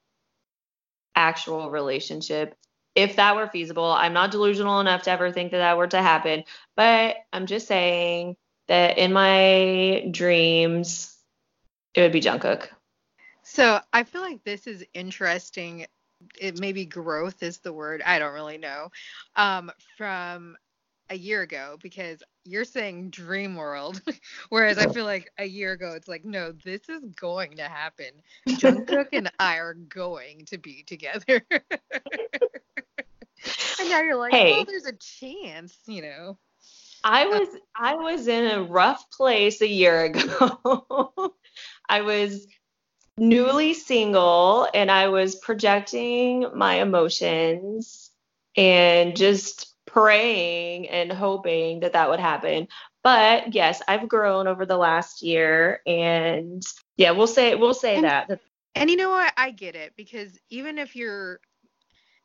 actual relationship if that were feasible. I'm not delusional enough to ever think that that were to happen, but I'm just saying that in my dreams, it would be Jungkook. So I feel like this is interesting. It maybe growth is the word. I don't really know. Um, from a year ago because you're saying dream world, whereas I feel like a year ago it's like no, this is going to happen. Jungkook and I are going to be together. and now you're like, hey, well, there's a chance, you know. I uh, was I was in a rough place a year ago. I was newly single and I was projecting my emotions and just praying and hoping that that would happen. But yes, I've grown over the last year and yeah, we'll say we'll say and, that. And you know what? I get it because even if you're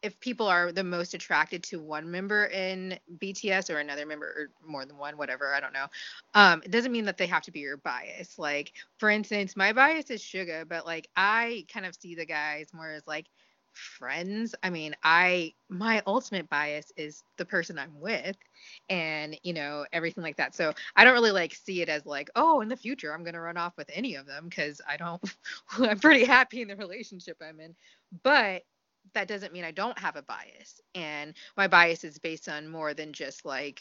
if people are the most attracted to one member in BTS or another member or more than one, whatever, I don't know. Um, it doesn't mean that they have to be your bias. Like, for instance, my bias is Suga, but like I kind of see the guys more as like friends. I mean, I my ultimate bias is the person I'm with and, you know, everything like that. So I don't really like see it as like, oh, in the future I'm gonna run off with any of them because I don't I'm pretty happy in the relationship I'm in. But that doesn't mean I don't have a bias. And my bias is based on more than just like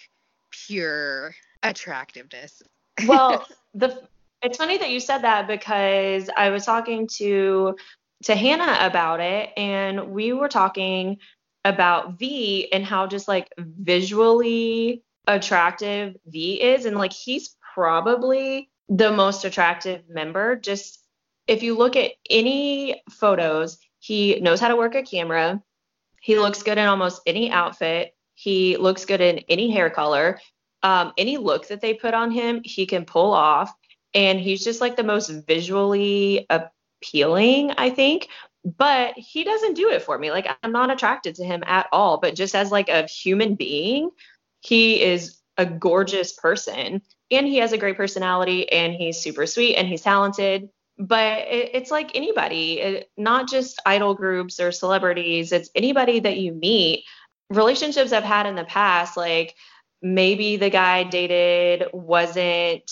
pure attractiveness. well, the it's funny that you said that because I was talking to to Hannah about it and we were talking about V and how just like visually attractive V is and like he's probably the most attractive member just if you look at any photos he knows how to work a camera. He looks good in almost any outfit. He looks good in any hair color. Um, any look that they put on him, he can pull off. And he's just like the most visually appealing, I think. But he doesn't do it for me. Like I'm not attracted to him at all. But just as like a human being, he is a gorgeous person and he has a great personality and he's super sweet and he's talented but it, it's like anybody, it, not just idol groups or celebrities, it's anybody that you meet. Relationships I've had in the past, like maybe the guy I dated wasn't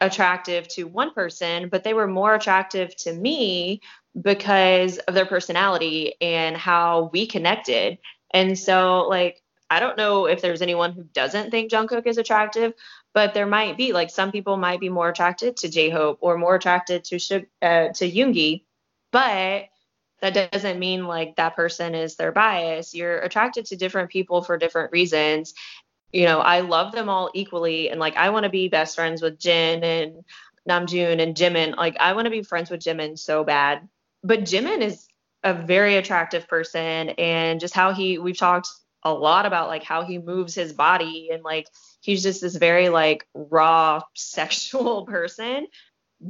attractive to one person, but they were more attractive to me because of their personality and how we connected. And so, like, I don't know if there's anyone who doesn't think Jungkook is attractive, but there might be like some people might be more attracted to J-Hope or more attracted to uh, to Yoongi, but that doesn't mean like that person is their bias. You're attracted to different people for different reasons. You know, I love them all equally, and like I want to be best friends with Jin and Namjoon and Jimin. Like I want to be friends with Jimin so bad, but Jimin is a very attractive person, and just how he we've talked a lot about like how he moves his body and like he's just this very like raw sexual person.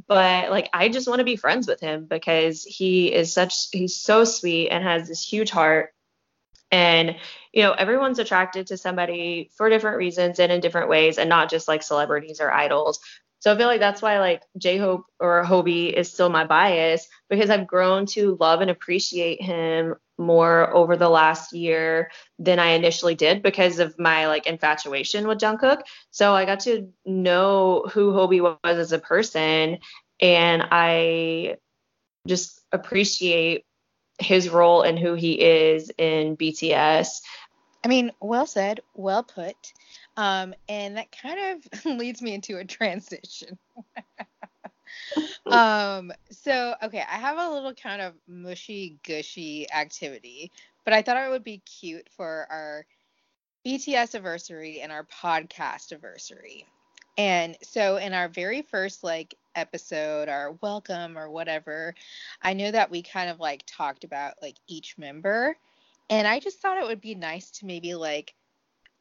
But like I just want to be friends with him because he is such he's so sweet and has this huge heart. And you know everyone's attracted to somebody for different reasons and in different ways and not just like celebrities or idols so I feel like that's why like J-Hope or Hobi is still my bias because I've grown to love and appreciate him more over the last year than I initially did because of my like infatuation with Jungkook. So I got to know who Hobi was as a person and I just appreciate his role and who he is in BTS. I mean, well said, well put. Um, and that kind of leads me into a transition. um, so, okay, I have a little kind of mushy gushy activity, but I thought it would be cute for our BTS anniversary and our podcast anniversary. And so in our very first like episode our welcome or whatever, I know that we kind of like talked about like each member. And I just thought it would be nice to maybe like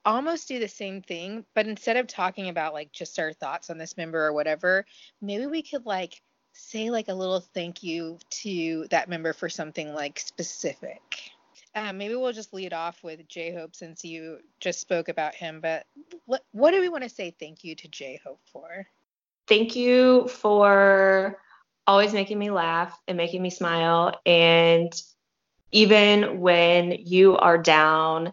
almost do the same thing, but instead of talking about like just our thoughts on this member or whatever, maybe we could like say like a little thank you to that member for something like specific. Uh, maybe we'll just lead off with J Hope since you just spoke about him. But what what do we want to say thank you to J Hope for? Thank you for always making me laugh and making me smile and even when you are down,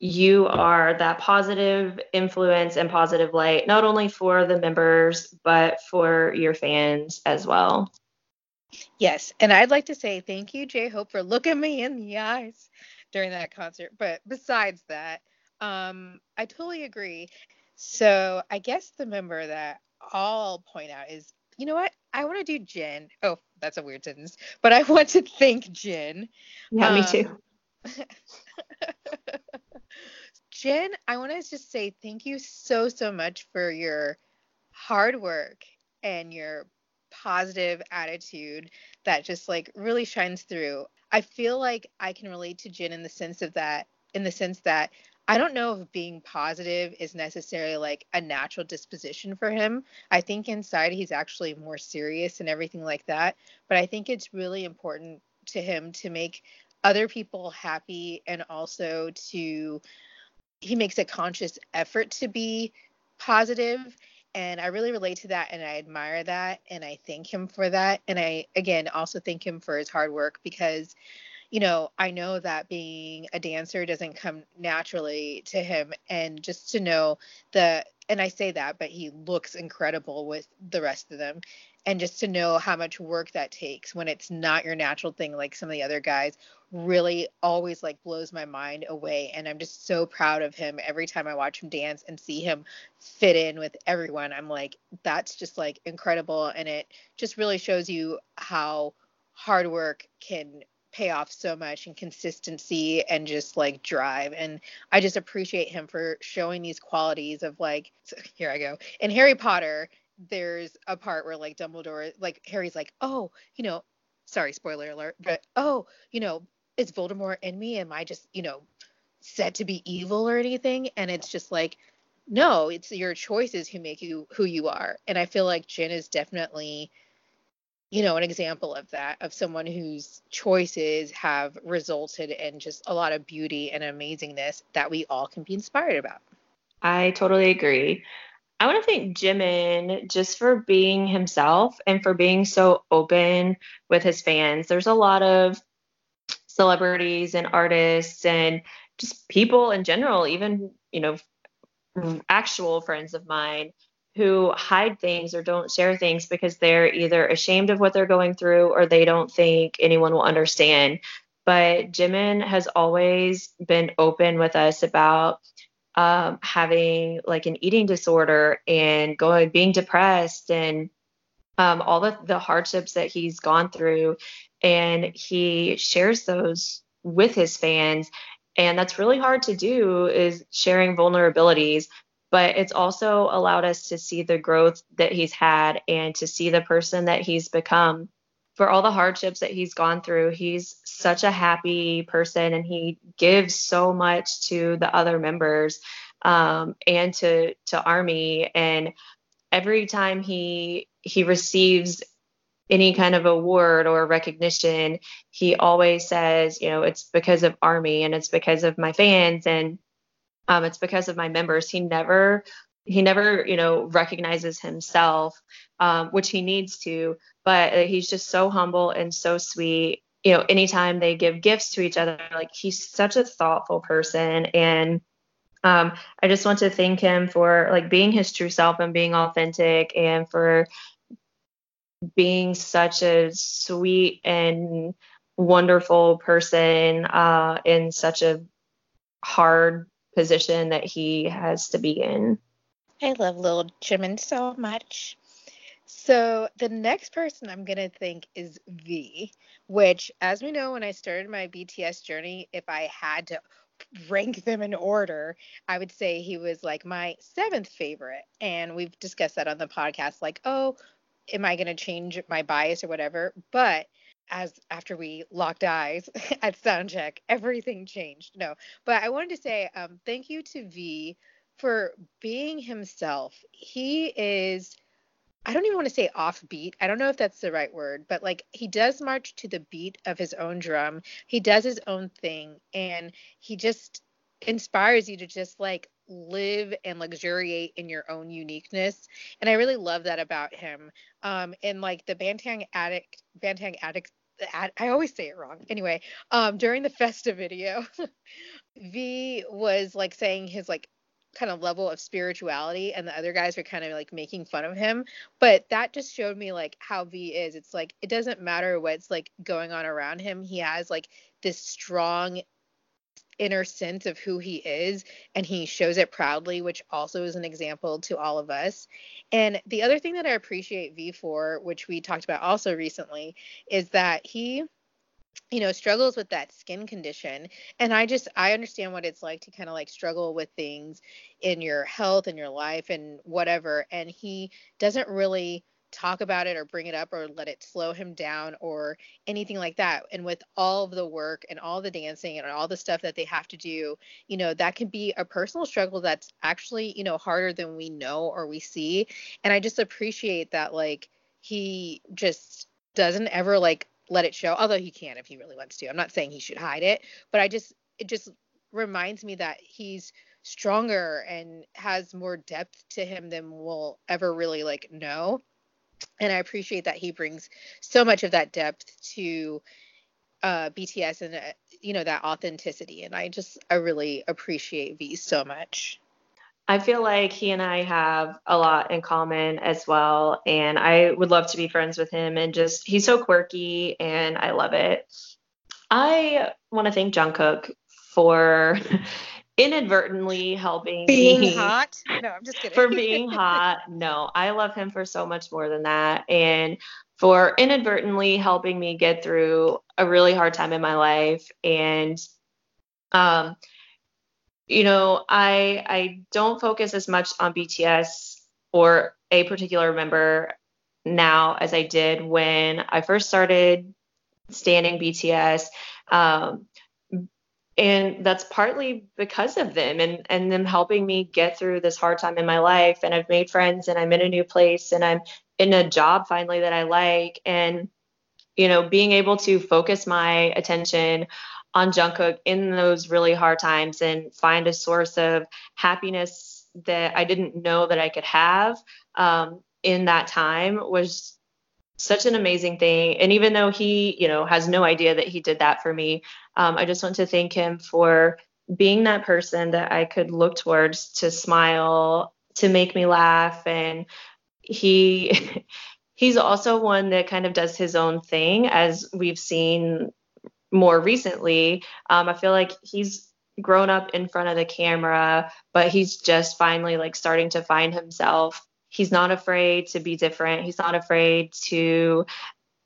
you are that positive influence and positive light, not only for the members, but for your fans as well. Yes. And I'd like to say thank you, J Hope, for looking me in the eyes during that concert. But besides that, um, I totally agree. So I guess the member that I'll point out is, you know what? I want to do Jin. Oh, that's a weird sentence. But I want to thank Jin. Yeah, um, me too. Jin, I want to just say thank you so, so much for your hard work and your positive attitude that just like really shines through. I feel like I can relate to Jin in the sense of that, in the sense that I don't know if being positive is necessarily like a natural disposition for him. I think inside he's actually more serious and everything like that. But I think it's really important to him to make other people happy and also to he makes a conscious effort to be positive and I really relate to that and I admire that and I thank him for that and I again also thank him for his hard work because you know, I know that being a dancer doesn't come naturally to him. And just to know the, and I say that, but he looks incredible with the rest of them. And just to know how much work that takes when it's not your natural thing, like some of the other guys, really always like blows my mind away. And I'm just so proud of him every time I watch him dance and see him fit in with everyone. I'm like, that's just like incredible. And it just really shows you how hard work can pay off so much and consistency and just like drive. And I just appreciate him for showing these qualities of like, so here I go. In Harry Potter, there's a part where like Dumbledore, like Harry's like, oh, you know, sorry, spoiler alert, but oh, you know, is Voldemort in me? Am I just, you know, set to be evil or anything? And it's just like, no, it's your choices who make you who you are. And I feel like Jin is definitely you know, an example of that, of someone whose choices have resulted in just a lot of beauty and amazingness that we all can be inspired about. I totally agree. I want to thank Jimin just for being himself and for being so open with his fans. There's a lot of celebrities and artists and just people in general, even, you know, actual friends of mine who hide things or don't share things because they're either ashamed of what they're going through or they don't think anyone will understand. But Jimin has always been open with us about um, having like an eating disorder and going being depressed and um, all the, the hardships that he's gone through and he shares those with his fans and that's really hard to do is sharing vulnerabilities but it's also allowed us to see the growth that he's had and to see the person that he's become. For all the hardships that he's gone through, he's such a happy person and he gives so much to the other members um, and to to Army. And every time he he receives any kind of award or recognition, he always says, you know, it's because of Army and it's because of my fans and um, it's because of my members. He never he never you know recognizes himself, um, which he needs to. But uh, he's just so humble and so sweet. You know, anytime they give gifts to each other, like he's such a thoughtful person and um, I just want to thank him for like being his true self and being authentic and for being such a sweet and wonderful person uh, in such a hard position that he has to be in. I love little Jimin so much. So the next person I'm gonna think is V, which, as we know, when I started my BTS journey, if I had to rank them in order, I would say he was like my seventh favorite. And we've discussed that on the podcast, like, oh, am I gonna change my bias or whatever? But as after we locked eyes at soundcheck, everything changed. No, but I wanted to say um, thank you to V for being himself. He is, I don't even want to say offbeat. I don't know if that's the right word, but like he does march to the beat of his own drum. He does his own thing, and he just inspires you to just like live and luxuriate in your own uniqueness and i really love that about him um and like the bangtan addict bangtan addict I always say it wrong. Anyway, um, during the Festa video, V was like saying his like kind of level of spirituality and the other guys were kind of like making fun of him. But that just showed me like how v is. It's like it doesn't matter what's like going on around him. He has like this strong inner sense of who he is and he shows it proudly which also is an example to all of us. And the other thing that i appreciate v for which we talked about also recently is that he you know struggles with that skin condition. And i just i understand what it's like to kind of like struggle with things in your health and your life and whatever. And he doesn't really talk about it or bring it up or let it slow him down or anything like that. And with all of the work and all the dancing and all the stuff that they have to do you know that can be a personal struggle that's actually you know harder than we know or we see. And i just appreciate that like he just doesn't ever like let it show although he can if he really wants to. I'm not saying he should hide it but i just it just reminds me that he's stronger and has more depth to him than we'll ever really like know. And i appreciate that he brings so much of that depth to uh, bts and uh, you know that authenticity. And i just i really appreciate v so much I feel like he and I have a lot in common as well. And I would love to be friends with him. And just, he's so quirky and I love it. I want to thank Jungkook for inadvertently helping being me hot. No, I'm just kidding. for being hot. No, I love him for so much more than that. And for inadvertently helping me get through a really hard time in my life. And, um, you know, I I don't focus as much on BTS or a particular member now as I did when I first started standing BTS. Um, and that's partly because of them and and them helping me get through this hard time in my life and I've made friends and I'm in a new place and I'm in a job finally that I like and you know being able to focus my attention on Jungkook in those really hard times and find a source of happiness that I didn't know that I could have um, in that time was such an amazing thing. And even though he, you know, has no idea that he did that for me, um, I just want to thank him for being that person that I could look towards to smile, to make me laugh. And he, he's also one that kind of does his own thing, as we've seen more recently. Um, I feel like he's grown up in front of the camera, but he's just finally like starting to find himself. He's not afraid to be different. He's not afraid to,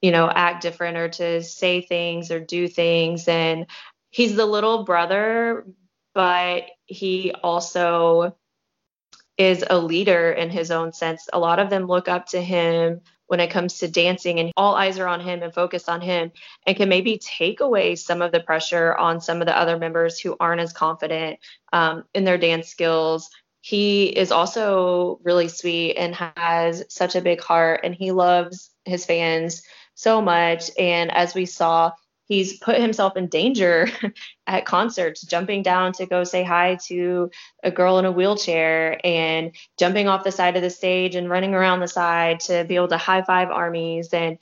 you know, act different or to say things or do things. And he's the little brother, but he also is a leader in his own sense. A lot of them look up to him when it comes to dancing and all eyes are on him and focused on him and can maybe take away some of the pressure on some of the other members who aren't as confident um, in their dance skills. He is also really sweet and has such a big heart and he loves his fans so much. And as we saw he's put himself in danger at concerts, jumping down to go say hi to a girl in a wheelchair and jumping off the side of the stage and running around the side to be able to high five armies. And,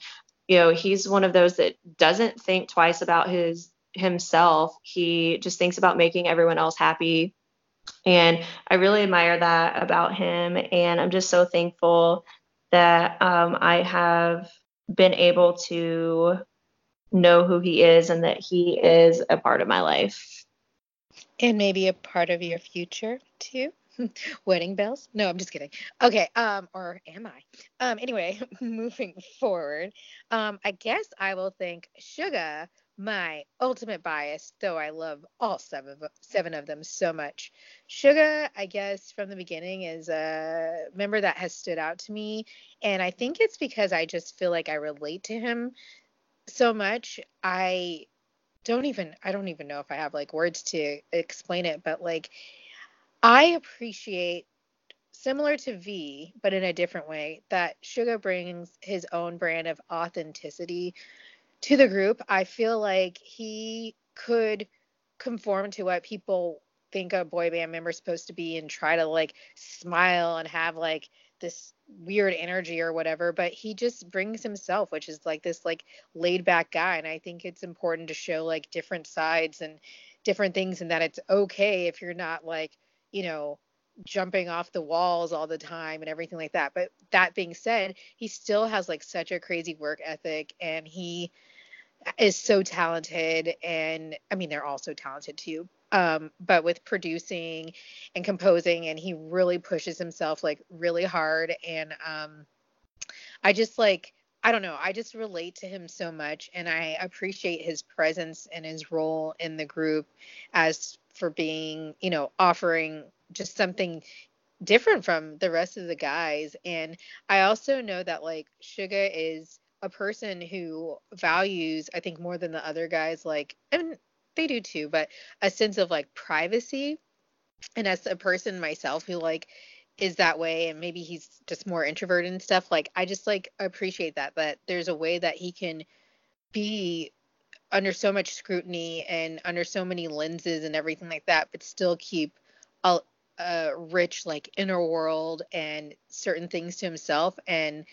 you know, he's one of those that doesn't think twice about his himself. He just thinks about making everyone else happy. And I really admire that about him. And I'm just so thankful that um, I have been able to know who he is and that he is a part of my life. And maybe a part of your future too. Wedding bells? No, I'm just kidding. Okay, um, or am I? Um, anyway, moving forward, um, I guess I will thank Suga, my ultimate bias, though I love all seven of, seven of them so much. Suga, I guess from the beginning is a member that has stood out to me, and I think it's because I just feel like I relate to him so much. I don't even I don't even know if I have like words to explain it, but like I appreciate similar to V, but in a different way, that Suga brings his own brand of authenticity to the group. I feel like he could conform to what people think a boy band member is supposed to be and try to like smile and have like this weird energy or whatever but he just brings himself which is like this like laid back guy. And i think it's important to show like different sides and different things and that it's okay if you're not like you know jumping off the walls all the time and everything like that. But that being said he still has like such a crazy work ethic and he is so talented and i mean they're all so talented too. Um, but with producing and composing and he really pushes himself like really hard and um, i just like i don't know i just relate to him so much and i appreciate his presence and his role in the group as for being you know offering just something different from the rest of the guys. And i also know that like suga is a person who values i think more than the other guys like and they do too, but a sense of like privacy. And as a person myself who like is that way and maybe he's just more introverted and stuff, like I just like appreciate that that there's a way that he can be under so much scrutiny and under so many lenses and everything like that, but still keep a, a rich like inner world and certain things to himself. And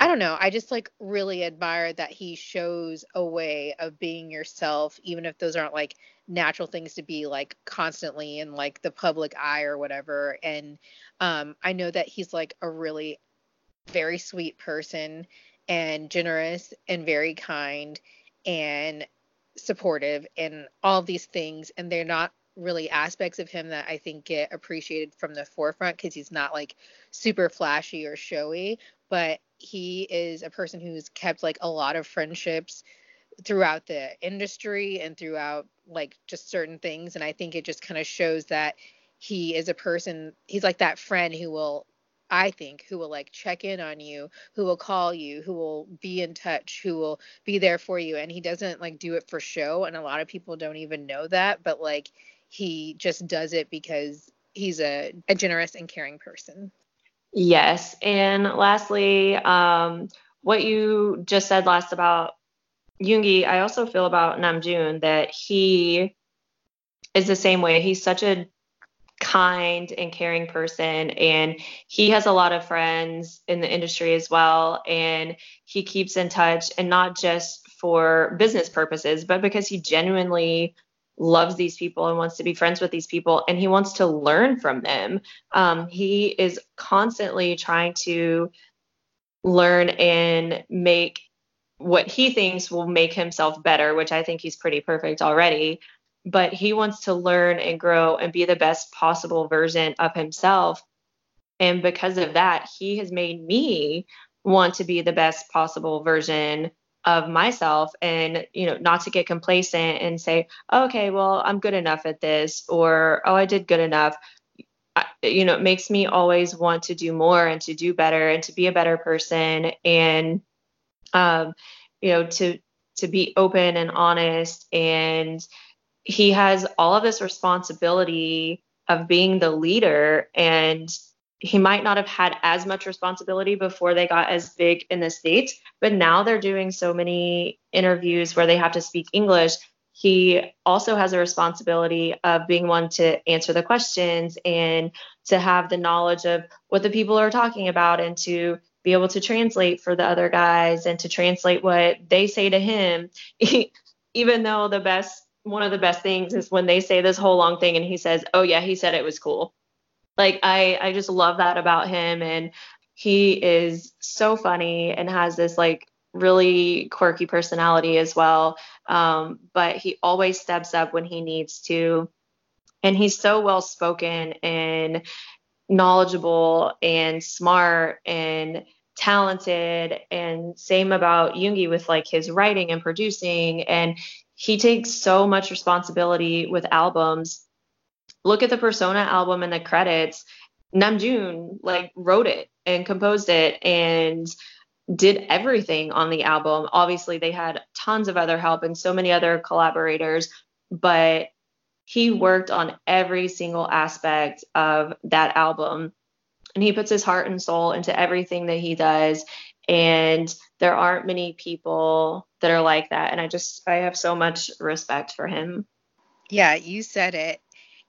I don't know. I just like really admire that he shows a way of being yourself, even if those aren't like natural things to be like constantly in like the public eye or whatever. And um, I know that he's like a really very sweet person and generous and very kind and supportive and all these things. And they're not really aspects of him that I think get appreciated from the forefront because he's not like super flashy or showy, but he is a person who's kept like a lot of friendships throughout the industry and throughout like just certain things. And I think it just kind of shows that he is a person he's like that friend who will I think who will like check in on you, who will call you, who will be in touch, who will be there for you. And he doesn't like do it for show. And a lot of people don't even know that. But like he just does it because he's a, a generous and caring person. Yes. And lastly, um, what you just said last about Yoongi, I also feel about Namjoon that he is the same way. He's such a kind and caring person and he has a lot of friends in the industry as well and he keeps in touch and not just for business purposes but because he genuinely loves these people and wants to be friends with these people and he wants to learn from them. Um, he is constantly trying to learn and make what he thinks will make himself better, which I think he's pretty perfect already. But he wants to learn and grow and be the best possible version of himself. And because of that, he has made me want to be the best possible version of myself and you know not to get complacent and say okay well i'm good enough at this or oh i did good enough. I, you know it makes me always want to do more and to do better and to be a better person and um you know to to be open and honest. And he has all of this responsibility of being the leader and he might not have had as much responsibility before they got as big in the States, but now they're doing so many interviews where they have to speak English. He also has a responsibility of being one to answer the questions and to have the knowledge of what the people are talking about and to be able to translate for the other guys and to translate what they say to him. Even though the best, one of the best things is when they say this whole long thing and he says, Oh, yeah, he said it was cool like I I just love that about him and he is so funny and has this like really quirky personality as well. Um, but he always steps up when he needs to. And he's so well spoken and knowledgeable and smart and talented. And same about Yoongi with like his writing and producing. And he takes so much responsibility with albums look at the Persona album and the credits. Namjoon like wrote it and composed it and did everything on the album. Obviously, they had tons of other help and so many other collaborators, but he worked on every single aspect of that album. And he puts his heart and soul into everything that he does. And there aren't many people that are like that. And I just, I have so much respect for him. Yeah, you said it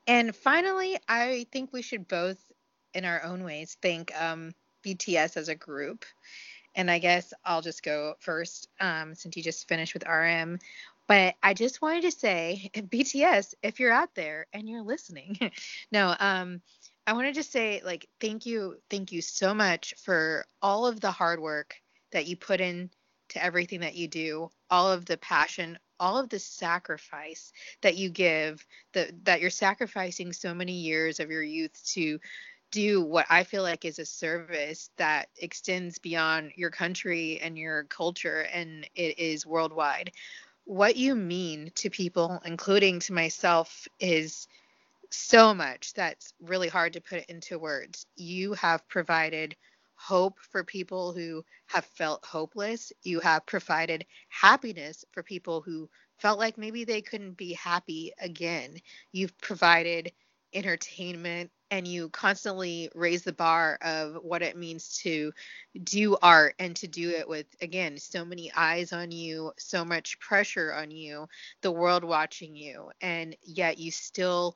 And finally, I think we should both, in our own ways, thank um, BTS as a group. And I guess I'll just go first um, since you just finished with RM. But I just wanted to say, BTS, if you're out there and you're listening, no, um, I wanted to say, like, thank you, thank you so much for all of the hard work that you put in to everything that you do, all of the passion, all of the sacrifice that you give, that that you're sacrificing so many years of your youth to do what I feel like is a service that extends beyond your country and your culture and it is worldwide. What you mean to people, including to myself, is so much that's really hard to put into words. You have provided hope for people who have felt hopeless. You have provided happiness for people who felt like maybe they couldn't be happy again. You've provided entertainment and you constantly raise the bar of what it means to do art and to do it with again so many eyes on you so much pressure on you the world watching you and yet you still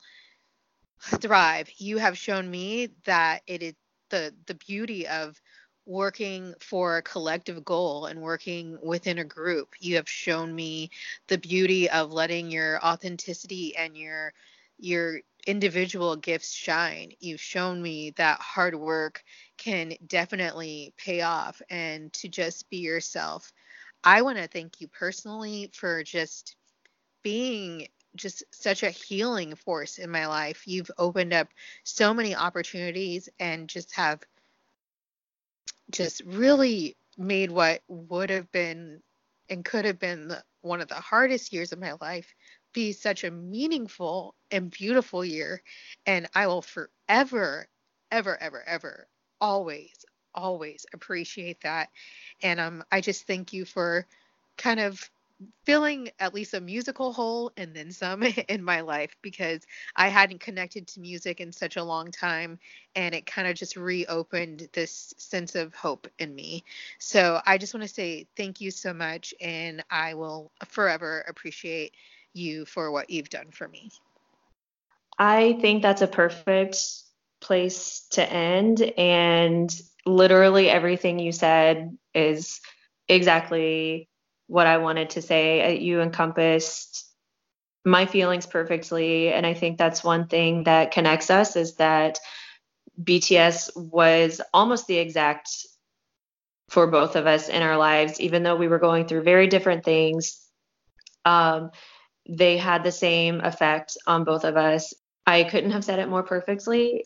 thrive you have shown me that it is the the beauty of working for a collective goal and working within a group. You have shown me the beauty of letting your authenticity and your your individual gifts shine. You've shown me that hard work can definitely pay off and to just be yourself. I want to thank you personally for just being just such a healing force in my life. You've opened up so many opportunities and just have just really made what would have been and could have been the, one of the hardest years of my life be such a meaningful and beautiful year. And I will forever, ever, ever, ever, always, always appreciate that. And um, I just thank you for kind of filling at least a musical hole and then some in my life because I hadn't connected to music in such a long time and it kind of just reopened this sense of hope in me. So I just want to say thank you so much and I will forever appreciate you for what you've done for me. I think that's a perfect place to end and literally everything you said is exactly what I wanted to say. Uh, you encompassed my feelings perfectly. And I think that's one thing that connects us is that BTS was almost the exact for both of us in our lives, even though we were going through very different things. Um, they had the same effect on both of us. I couldn't have said it more perfectly.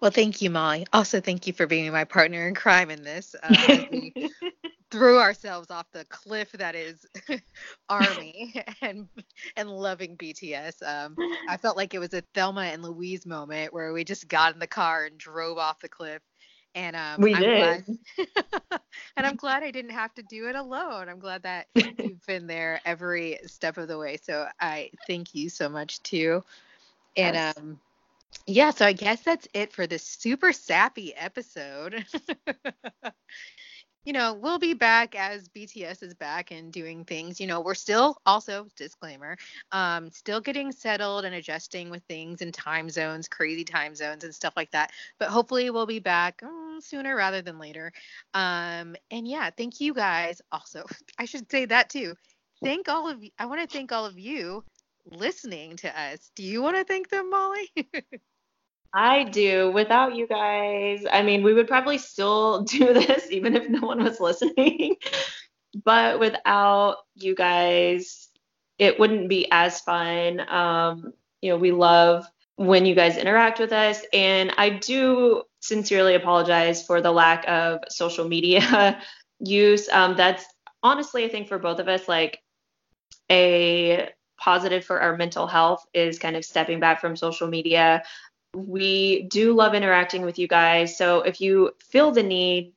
Well, thank you, Molly. Also, thank you for being my partner in crime in this. Uh, we threw ourselves off the cliff that is Army and and loving BTS. Um, I felt like it was a Thelma and Louise moment where we just got in the car and drove off the cliff. And um, we I'm did. Glad, and I'm glad I didn't have to do it alone. I'm glad that you've been there every step of the way. So I thank you so much too. And yes. um yeah, so I guess that's it for this super sappy episode. You know, we'll be back as BTS is back and doing things. You know, we're still also disclaimer, um, still getting settled and adjusting with things and time zones, crazy time zones and stuff like that. But hopefully we'll be back um, sooner rather than later. Um, and yeah, thank you guys. Also, I should say that too. Thank all of you. I want to thank all of you listening to us. Do you want to thank them, Molly? I do. Without you guys, I mean, we would probably still do this even if no one was listening. but without you guys, it wouldn't be as fun. Um, you know, we love when you guys interact with us. And I do sincerely apologize for the lack of social media use. Um, that's honestly, I think for both of us, like a positive for our mental health is kind of stepping back from social media. We do love interacting with you guys. So if you feel the need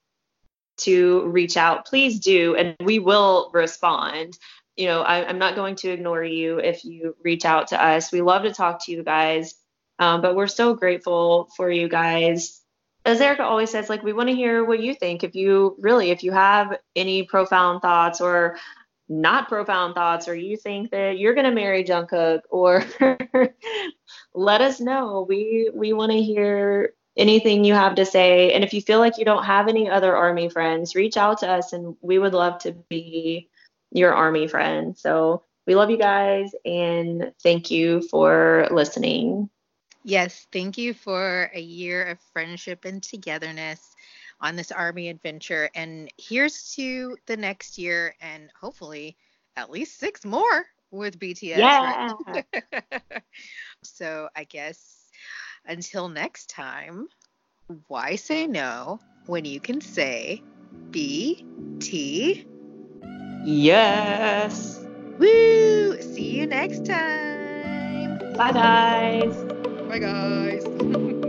to reach out, please do, and we will respond. You know, I, am not going to ignore you if you reach out to us. We love to talk to you guys, um, but we're so grateful for you guys. As Erica always says, like we want to hear what you think. If you really, if you have any profound thoughts or not profound thoughts or you think that you're going to marry Jungkook or let us know. We we want to hear anything you have to say and if you feel like you don't have any other army friends, reach out to us and we would love to be your army friend. So we love you guys and thank you for listening. Yes, thank you for a year of friendship and togetherness on this army adventure. And here's to the next year and hopefully at least six more with BTS. Yeah. Right? so I guess until next time, why say no when you can say BT? Yes. Woo! See you next time. Bye, guys. Bye, guys.